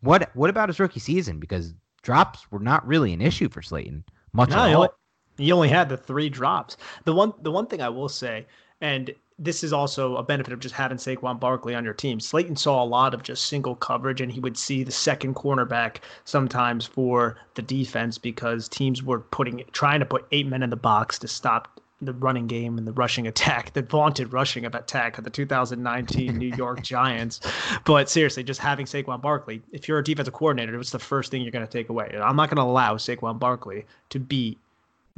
[SPEAKER 4] What what about his rookie season? Because drops were not really an issue for Slayton much no, at all.
[SPEAKER 5] He only had the three drops. The one the one thing I will say, and this is also a benefit of just having Saquon Barkley on your team. Slayton saw a lot of just single coverage, and he would see the second cornerback sometimes for the defense because teams were putting trying to put eight men in the box to stop the running game and the rushing attack, the vaunted rushing attack of the 2019 New York (laughs) Giants. But seriously, just having Saquon Barkley, if you're a defensive coordinator, what's the first thing you're going to take away? I'm not going to allow Saquon Barkley to beat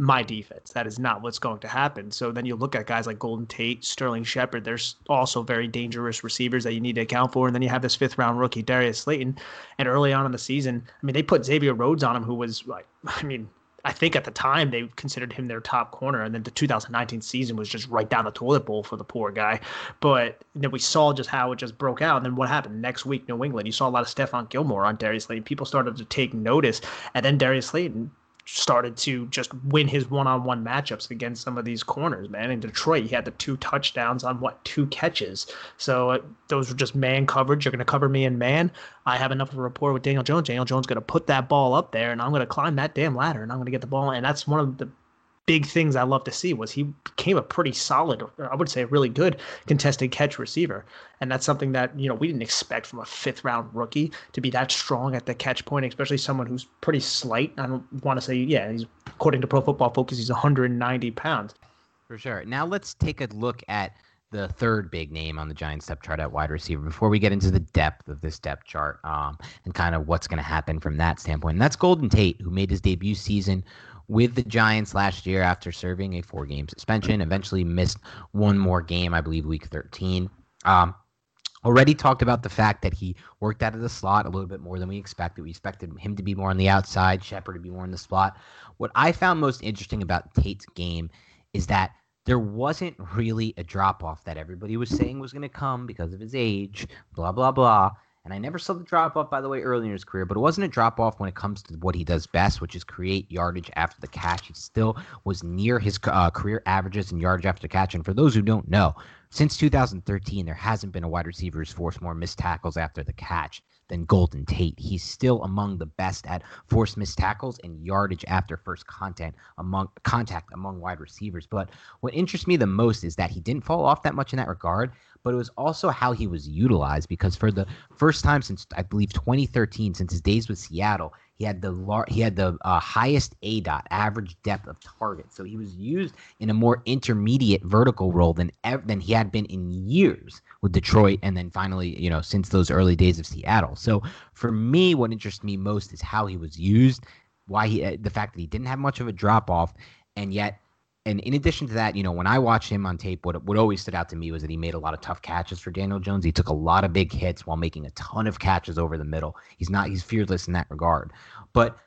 [SPEAKER 5] my defense. That is not what's going to happen. So then you look at guys like Golden Tate, Sterling Shepard. There's also very dangerous receivers that you need to account for. And then you have this fifth round rookie, Darius Slayton. And early on in the season, I mean, they put Xavier Rhodes on him, who was like, (laughs) I mean, I think at the time they considered him their top corner, and then the 2019 season was just right down the toilet bowl for the poor guy. But then we saw just how it just broke out. And then what happened next week? New England, you saw a lot of Stephon Gilmore on Darius Slayton. People started to take notice, and then Darius Slayton started to just win his one-on-one matchups against some of these corners, man. In Detroit, he had the two touchdowns on what two catches. So uh, those were just man coverage. You're going to cover me in man. I have enough of a rapport with Daniel Jones. Daniel Jones going to put that ball up there, and I'm going to climb that damn ladder, and I'm going to get the ball. And that's one of the big things I love to see was he became a pretty solid, I would say, a really good contested catch receiver, and that's something that you know we didn't expect from a fifth round rookie to be that strong at the catch point, especially someone who's pretty slight. I don't want to say, yeah, he's according to Pro Football Focus, he's 190 pounds.
[SPEAKER 4] For sure. Now let's take a look at the third big name on the Giants depth chart at wide receiver before we get into the depth of this depth chart um, and kind of what's going to happen from that standpoint. And that's Golden Tate, who made his debut season with the Giants last year after serving a four game suspension. Eventually missed one more game, I believe, week 13. Um, already talked about the fact that he worked out of the slot a little bit more than we expected. We expected him to be more on the outside, Shepard to be more in the slot. What I found most interesting about Tate's game is that there wasn't really a drop off that everybody was saying was going to come because of his age, blah, blah, blah. And I never saw the drop off, by the way, early in his career, but it wasn't a drop off when it comes to what he does best, which is create yardage after the catch. He still was near his uh, career averages in yardage after the catch. And for those who don't know, since 2013, there hasn't been a wide receiver who's forced more missed tackles after the catch than Golden Tate. He's still among the best at forced missed tackles and yardage after first among contact among wide receivers. But what interests me the most is that he didn't fall off that much in that regard but it was also how he was utilized because for the first time since I believe 2013, since his days with Seattle, he had the lar- he had the uh, highest A dot average depth of target. So he was used in a more intermediate vertical role than ever, than he had been in years with Detroit, and then finally, you know, since those early days of Seattle. So for me, what interests me most is how he was used, why he uh, the fact that he didn't have much of a drop off, and yet and in addition to that, you know, when I watched him on tape, what what always stood out to me was that he made a lot of tough catches for Daniel Jones. He took a lot of big hits while making a ton of catches over the middle. He's not he's fearless in that regard. But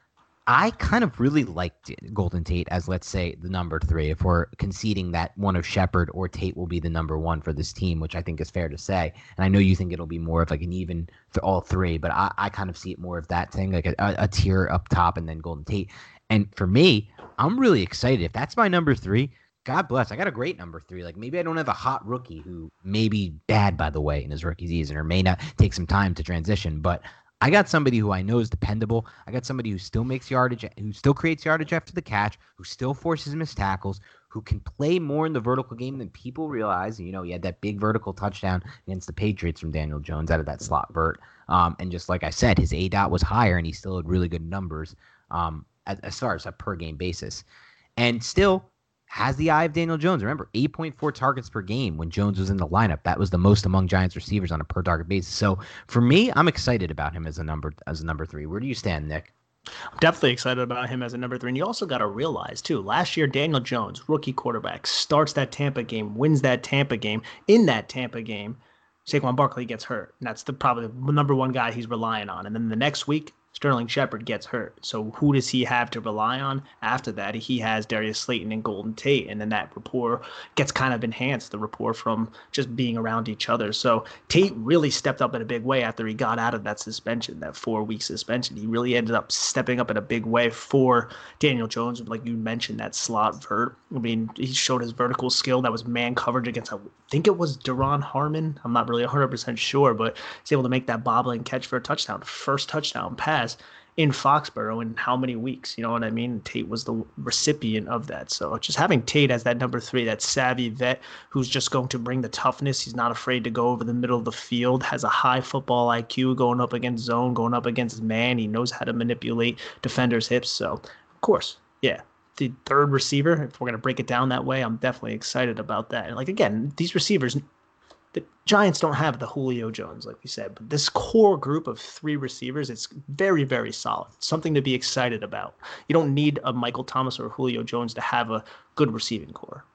[SPEAKER 4] I kind of really liked Golden Tate as let's say the number three. If we're conceding that one of Shepard or Tate will be the number one for this team, which I think is fair to say. And I know you think it'll be more of like an even for all three, but I, I kind of see it more of that thing, like a, a tier up top and then Golden Tate. And for me, I'm really excited. If that's my number three, God bless. I got a great number three. Like maybe I don't have a hot rookie who may be bad, by the way, in his rookie season, or may not take some time to transition. But I got somebody who I know is dependable. I got somebody who still makes yardage, who still creates yardage after the catch, who still forces missed tackles, who can play more in the vertical game than people realize. You know, he had that big vertical touchdown against the Patriots from Daniel Jones out of that slot vert. Um, and just like I said, his A dot was higher, and he still had really good numbers. Um, as far as a per game basis, and still has the eye of Daniel Jones. Remember, 8.4 targets per game when Jones was in the lineup. That was the most among Giants receivers on a per target basis. So for me, I'm excited about him as a number as a number three. Where do you stand, Nick?
[SPEAKER 5] I'm definitely excited about him as a number three. And you also got to realize, too, last year, Daniel Jones, rookie quarterback, starts that Tampa game, wins that Tampa game. In that Tampa game, Saquon Barkley gets hurt. And that's the probably the number one guy he's relying on. And then the next week, Sterling Shepard gets hurt. So who does he have to rely on after that? He has Darius Slayton and Golden Tate, and then that rapport gets kind of enhanced, the rapport from just being around each other. So Tate really stepped up in a big way after he got out of that suspension, that four week suspension. He really ended up stepping up in a big way for Daniel Jones, like you mentioned, that slot vert. I mean, he showed his vertical skill that was man coverage against, I think it was Duron Harmon. I'm not really 100% sure, but he's able to make that bobbling catch for a touchdown, first touchdown pass in Foxborough in how many weeks? You know what I mean? Tate was the recipient of that. So just having Tate as that number three, that savvy vet who's just going to bring the toughness. He's not afraid to go over the middle of the field, has a high football IQ going up against zone, going up against man. He knows how to manipulate defenders' hips. So, of course, yeah. The third receiver, if we're going to break it down that way, I'm definitely excited about that. And like, again, these receivers, the Giants don't have the Julio Jones, like we said, but this corps group of three receivers, it's very, very solid. Something to be excited about. You don't need a Michael Thomas or Julio Jones to have a good receiving core.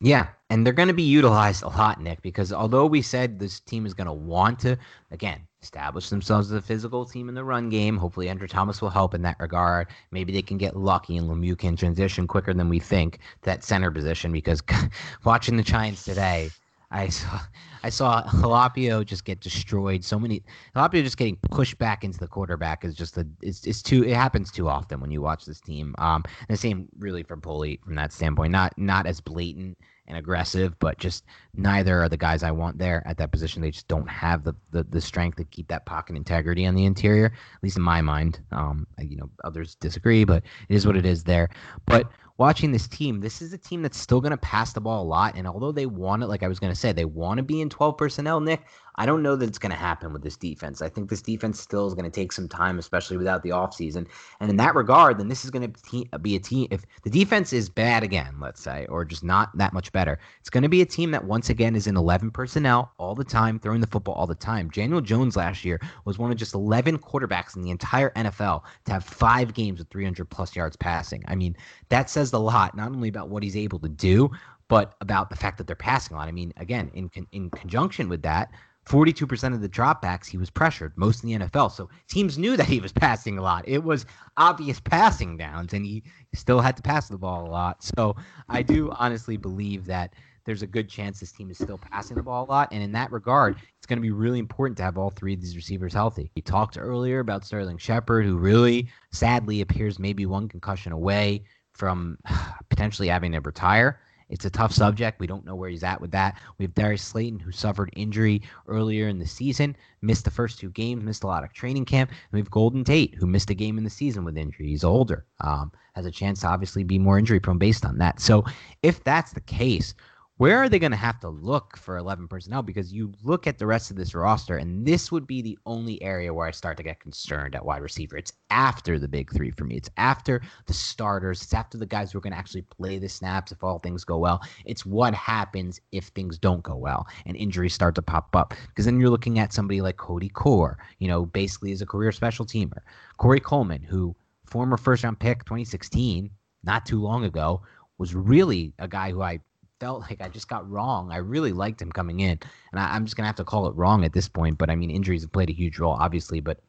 [SPEAKER 4] Yeah, and they're going to be utilized a lot, Nick, because although we said this team is going to want to, again, establish themselves as a physical team in the run game, hopefully Andrew Thomas will help in that regard. Maybe they can get lucky and Lemieux can transition quicker than we think that center position because (laughs) watching the Giants today – I saw I saw Halapio just get destroyed. So many Halapio just getting pushed back into the quarterback is just a it's it's too it happens too often when you watch this team. Um, the same really for Pulley from that standpoint. Not not as blatant and aggressive, but just neither are the guys I want there at that position. They just don't have the the, the strength to keep that pocket integrity on the interior, at least in my mind. Um, you know, others disagree, but it is what it is there. But watching this team, this is a team that's still going to pass the ball a lot. And although they want it, like I was going to say, they want to be in 12 personnel, Nick, I don't know that it's going to happen with this defense. I think this defense still is going to take some time, especially without the offseason. And in that regard, then this is going to be a team. If the defense is bad again, let's say, or just not that much better, it's going to be a team that once again is in 11 personnel all the time, throwing the football all the time. Daniel Jones last year was one of just 11 quarterbacks in the entire NFL to have five games with 300 plus yards passing. I mean, that says a lot, not only about what he's able to do, but about the fact that they're passing a lot. I mean, again, in in conjunction with that, 42% of the dropbacks he was pressured, most in the NFL. So teams knew that he was passing a lot. It was obvious passing downs, and he still had to pass the ball a lot. So I do honestly believe that there's a good chance this team is still passing the ball a lot. And in that regard, it's going to be really important to have all three of these receivers healthy. We talked earlier about Sterling Shepard, who really sadly appears maybe one concussion away from (sighs) potentially having to retire. It's a tough subject. We don't know where he's at with that. We have Darius Slayton, who suffered injury earlier in the season, missed the first two games, missed a lot of training camp. And we have Golden Tate, who missed a game in the season with injury. He's older, um, has a chance to obviously be more injury prone based on that. So if that's the case, where are they going to have to look for 11 personnel? Because you look at the rest of this roster, and this would be the only area where I start to get concerned at wide receiver. It's after the big three for me. It's after the starters. It's after the guys who are going to actually play the snaps if all things go well. It's what happens if things don't go well and injuries start to pop up. Because then you're looking at somebody like Cody Core, you know, basically as a career special teamer. Corey Coleman, who former first round pick 2016, not too long ago, was really a guy who I felt like I just got wrong. I really liked him coming in, and I, am just gonna have to call it wrong at this point. But I mean, injuries have played a huge role, obviously. But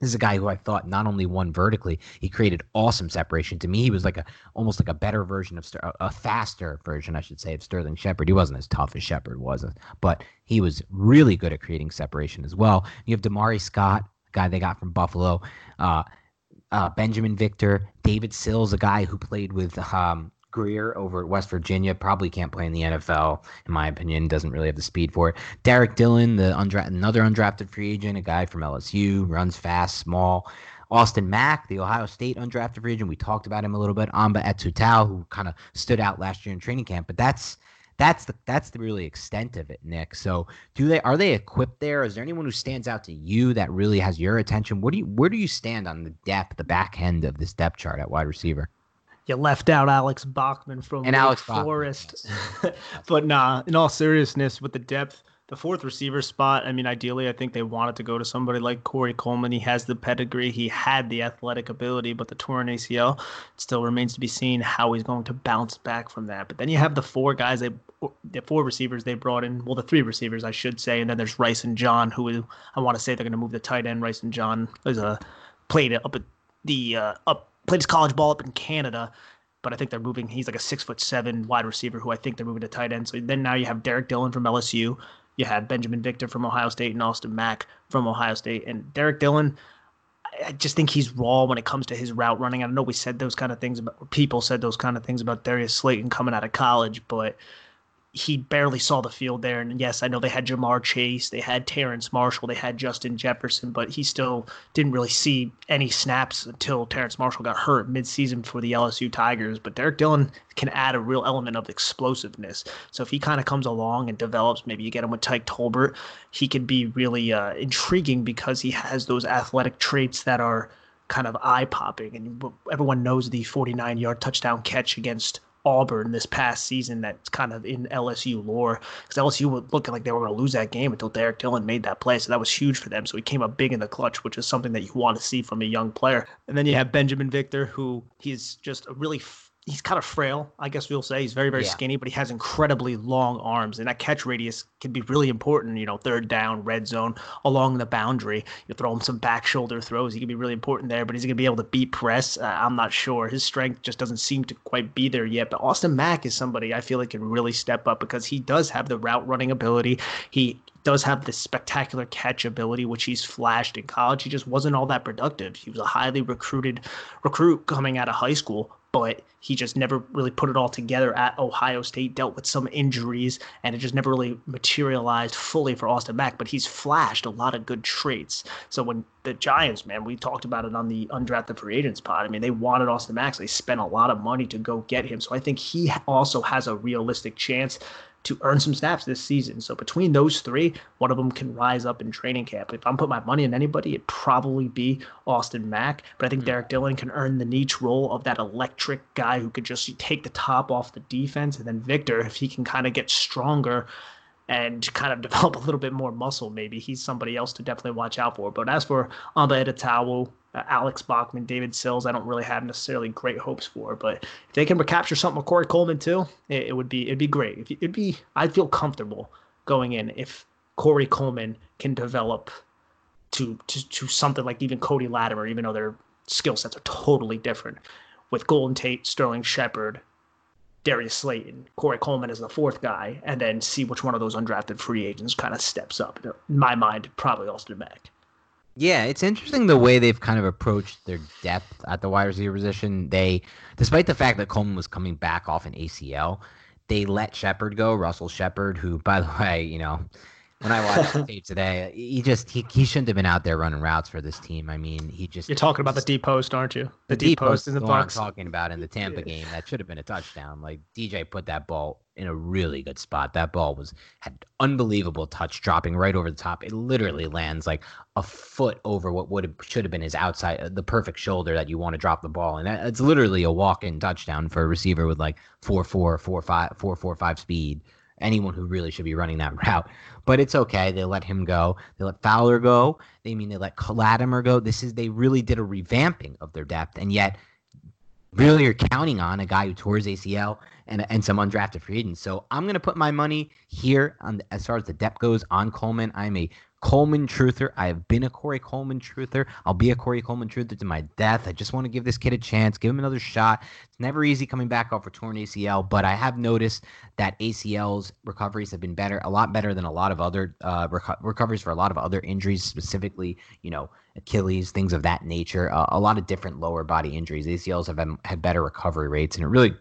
[SPEAKER 4] this is a guy who I thought not only won vertically, he created awesome separation. To me, he was like a almost like a better version of a faster version, I should say, of Sterling Shepard. He wasn't as tough as Shepard was, but he was really good at creating separation as well. You have Da'Mari Scott, guy they got from Buffalo. Uh, uh, Binjimen Victor, David Sills, a guy who played with um, Grier over at West Virginia probably can't play in the NFL, in my opinion. Doesn't really have the speed for it. Derrick Dillon, the undra- another undrafted free agent, a guy from LSU, runs fast, small. Austin Mack, the Ohio State undrafted free agent, we talked about him a little bit. Amba Etta-Tawo, who kind of stood out last year in training camp, but that's that's the that's the really extent of it, Nick. So, do they are they equipped there? Is there anyone who stands out to you that really has your attention? What do you where do you stand on the depth, the back end of this depth chart at wide receiver?
[SPEAKER 5] You left out Alex Bachman from and Alex Forest. Yes. (laughs) but nah, in all seriousness, with the depth, the fourth receiver spot, I mean, ideally, I think they wanted to go to somebody like Corey Coleman. He has the pedigree, he had the athletic ability, but the torn ACL still remains to be seen how he's going to bounce back from that. But then you have the four guys they the four receivers they brought in, well, the three receivers, I should say, and then there's Rysen John, who I want to say they're going to move the tight end. Rysen John is a played up at the uh, up played his college ball up in Canada. But I think they're moving. He's like a six foot seven wide receiver who I think they're moving to tight end. So then now you have Derrick Dillon from LSU. You have Binjimen Victor from Ohio State and Austin Mack from Ohio State. And Derrick Dillon, I just think he's raw when it comes to his route running. I don't know we said those kind of things about people said those kind of things about Darius Slayton coming out of college, but he barely saw the field there. And yes, I know they had Ja'Marr Chase, they had Terrence Marshall, they had Justin Jefferson, but he still didn't really see any snaps until Terrence Marshall got hurt midseason for the LSU Tigers. But Derrick Dillon can add a real element of explosiveness. So if he kind of comes along and develops, maybe you get him with Tyke Tolbert, he could be really uh, intriguing because he has those athletic traits that are kind of eye popping. And everyone knows the 49 yard touchdown catch against Auburn this past season that's kind of in LSU lore because LSU was looking like they were going to lose that game until Derrick Dillon made that play. So that was huge for them. So he came up big in the clutch, which is something that you want to see from a young player. And then you have Binjimen Victor, who he's just a really he's kind of frail, I guess we'll say. He's very, very yeah. skinny, but he has incredibly long arms, and that catch radius can be really important. You know, third down, red zone, along the boundary. You throw him some back shoulder throws. He can be really important there, but he's going to be able to beat press. Uh, I'm not sure. His strength just doesn't seem to quite be there yet. But Austin Mack is somebody I feel like can really step up because he does have the route running ability. He does have this spectacular catch ability, which he's flashed in college. He just wasn't all that productive. He was a highly recruited recruit coming out of high school, but he just never really put it all together at Ohio State, dealt with some injuries, and it just never really materialized fully for Austin Mack. But he's flashed a lot of good traits. So when the Giants, man, we talked about it on the undrafted free agents pod. I mean, they wanted Austin Mack. So they spent a lot of money to go get him. So I think he also has a realistic chance to earn some snaps this season. So between those three, one of them can rise up in training camp. If I'm putting my money on anybody, it'd probably be Austin Mack. But I think mm-hmm. Derrick Dillon can earn the niche role of that electric guy who could just take the top off the defense. And then Victor, if he can kind of get stronger and kind of (laughs) develop a little bit more muscle, maybe he's somebody else to definitely watch out for. But as for Amba Etta-Tawo, uh, Alex Bachman, David Sills, I don't really have necessarily great hopes for. But if they can recapture something with Corey Coleman too, it, it would be it'd be great. It'd be I'd feel comfortable going in if Corey Coleman can develop to to to something like even Cody Latimer, even though their skill sets are totally different. With Golden Tate, Sterling Shepard, Darius Slayton, Corey Coleman as the fourth guy, and then see which one of those undrafted free agents kind of steps up. In my mind, probably Austin Mack.
[SPEAKER 4] Yeah, it's interesting the way they've kind of approached their depth at the wide receiver position. They, despite the fact that Coleman was coming back off an ACL, they let Shepard go, Russell Shepard, who, by the way, you know, when I watched the (laughs) tape today, he just he, he shouldn't have been out there running routes for this team. I mean, he just
[SPEAKER 5] You're talking about the deep post, aren't you?
[SPEAKER 4] The, the deep, post, post in the, the box. I'm talking about in the Tampa game. That should have been a touchdown. Like DJ put that ball in a really good spot. That ball was had unbelievable touch dropping right over the top. It literally lands like a foot over what would have should have been his outside uh, the perfect shoulder that you want to drop the ball. And that, it's literally a walk-in touchdown for a receiver with like four four, four five, four four five speed anyone who really should be running that (laughs) route. But it's okay. They let him go. They let Fowler go. They mean they let Latimer go. This is they really did a revamping of their depth, and yet really you're counting on a guy who tore his ACL and and some undrafted free agents. So I'm gonna put my money here on as far as the depth goes on Coleman. I'm a Coleman truther. I have been a Corey Coleman truther. I'll be a Corey Coleman truther to my death. I just want to give this kid a chance, give him another shot. It's never easy coming back off a torn ACL, but I have noticed that ACL's recoveries have been better, a lot better than a lot of other uh, reco- recoveries for a lot of other injuries, specifically, you know, Achilles, things of that nature. Uh, a lot of different lower body injuries. ACLs have had better recovery rates, and it really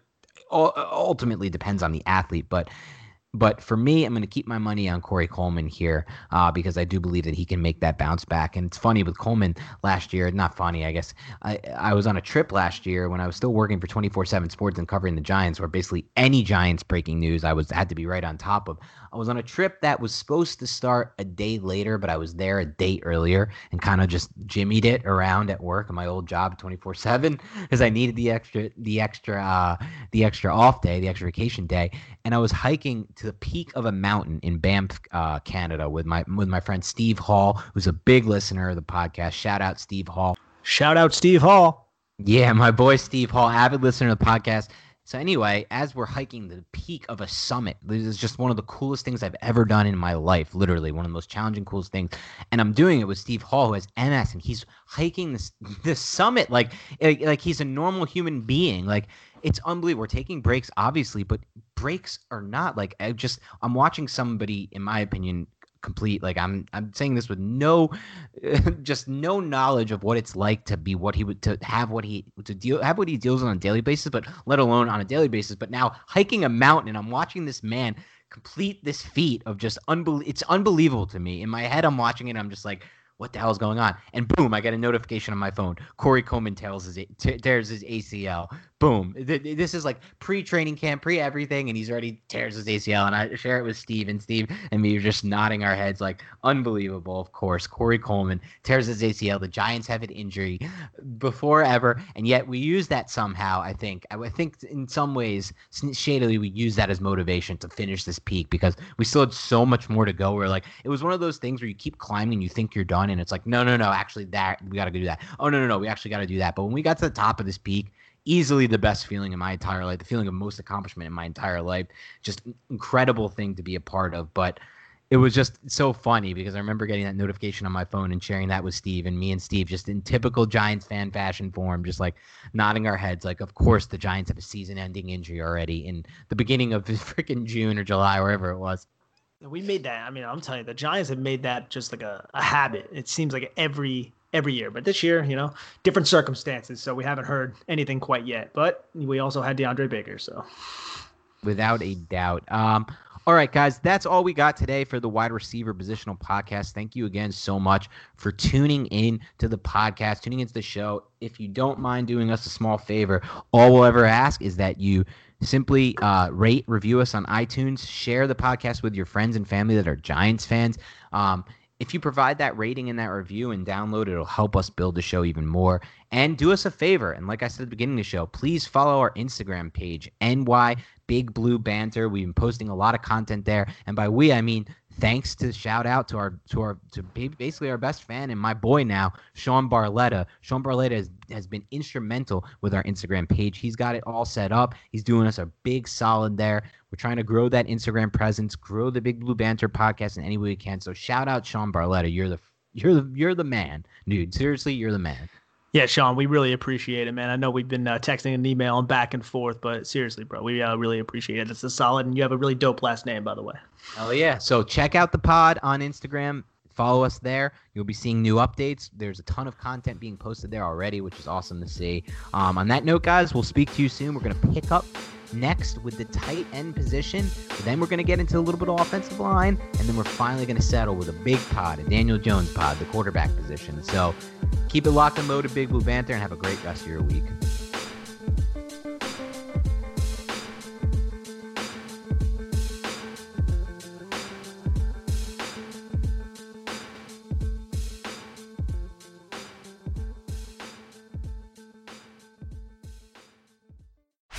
[SPEAKER 4] ultimately depends on the athlete, but but for me, I'm going to keep my money on Corey Coleman here uh, because I do believe that he can make that bounce back. And it's funny with Coleman last year, not funny, I guess. I, I was on a trip last year when I was still working for 24 7 Sports and covering the Giants, where basically any Giants breaking news I was had to be right on top of. I was on a trip that was supposed to start a day later, but I was there a day earlier and kind of just jimmied it around at work at my old job 24 7 (laughs) because I needed the extra, the extra, uh, the extra off day, the extra vacation day. And I was hiking to the peak of a mountain in Banff, uh, Canada, with my with my friend Steve Hall, who's a big listener of the podcast. Shout out Steve Hall.
[SPEAKER 5] Shout out Steve Hall.
[SPEAKER 4] Yeah, my boy Steve Hall, avid listener of the podcast. So anyway, as we're hiking the peak of a summit, this is just one of the coolest things I've ever done in my life. Literally, one of the most challenging, coolest things. And I'm doing it with Steve Hall, who has MS, and he's hiking this this summit like like he's a normal human being. Like it's unbelievable. We're taking breaks, obviously, but breaks are not like I just I'm watching somebody, in my opinion, complete like i'm i'm saying this with no (laughs) just no knowledge of what it's like to be what he would to have what he to deal have what he deals on a daily basis but let alone on a daily basis. But now hiking a mountain and i'm watching this man complete this feat of just unbelievable it's unbelievable to me. In my head i'm watching it i'm just like what the hell is going on? And boom, I get a notification on my phone. Corey Coleman tells his tears his ACL. Boom. This is like pre-training camp, pre-everything, and he's already tears his ACL. And I share it with Steve, and Steve and me are just nodding our heads like unbelievable. Of course, Corey Coleman tears his ACL. The Giants have an injury before ever, and yet we use that somehow. I think. I think in some ways, shadily, we use that as motivation to finish this peak because we still had so much more to go. Where like it was one of those things where you keep climbing, and you think you're done and it's like, no, no, no, actually, that we got to do that. Oh, no, no, no, we actually got to do that. But when we got to the top of this peak, easily the best feeling in my entire life, the feeling of most accomplishment in my entire life, just incredible thing to be a part of. But it was just so funny because I remember getting that notification on my phone and sharing that with Steve and me and Steve just in typical Giants fan fashion form, just like nodding our heads like, of course the Giants have a season ending injury already in the beginning of (laughs) freaking June or July, wherever it was.
[SPEAKER 5] We made that. I mean, I'm telling you, the Giants have made that just like a, a habit. It seems like every every year. But this year, you know, different circumstances, so we haven't heard anything quite yet. But we also had DeAndre Baker, so
[SPEAKER 4] without a doubt. Um, all right, guys, that's all we got today for the wide receiver positional podcast. Thank you again so much for tuning in to the podcast, tuning into the show. If you don't mind doing us a small favor, all we'll ever ask is that you simply uh, rate, review us on iTunes, share the podcast with your friends and family that are Giants fans. Um, if you provide that rating and that review and download it, it'll help us build the show even more. And do us a favor, and like I said at the beginning of the show, please follow our Instagram page, NY Big Blue Banter. We've been posting a lot of content there, and by we I mean thanks to shout out to our to our to basically our best fan and my boy now, Sean Barletta. Sean Barletta has, has been instrumental with our Instagram page. He's got it all set up. He's doing us a big solid there. We're trying to grow that Instagram presence, grow the Big Blue Banter podcast in any way we can. So shout out Sean Barletta. You're the you're the you're the man, dude. Seriously, you're the man.
[SPEAKER 5] Yeah, Sean, we really appreciate it, man. I know we've been uh, texting and emailing back and forth, but seriously, bro, we uh, really appreciate it. It's a solid, and you have a really dope last name, by the way.
[SPEAKER 4] Hell yeah! So check out the pod on Instagram. Follow us there. You'll be seeing new updates. There's a ton of content being posted there already, which is awesome to see. Um, on that note, guys, we'll speak to you soon. We're gonna pick up next with the tight end position. Then we're going to get into a little bit of offensive line, and then we're finally going to settle with a big pod, a Daniel Jones pod, the quarterback position. So Keep it locked and loaded, Big Blue Banter, and have a great rest of your week.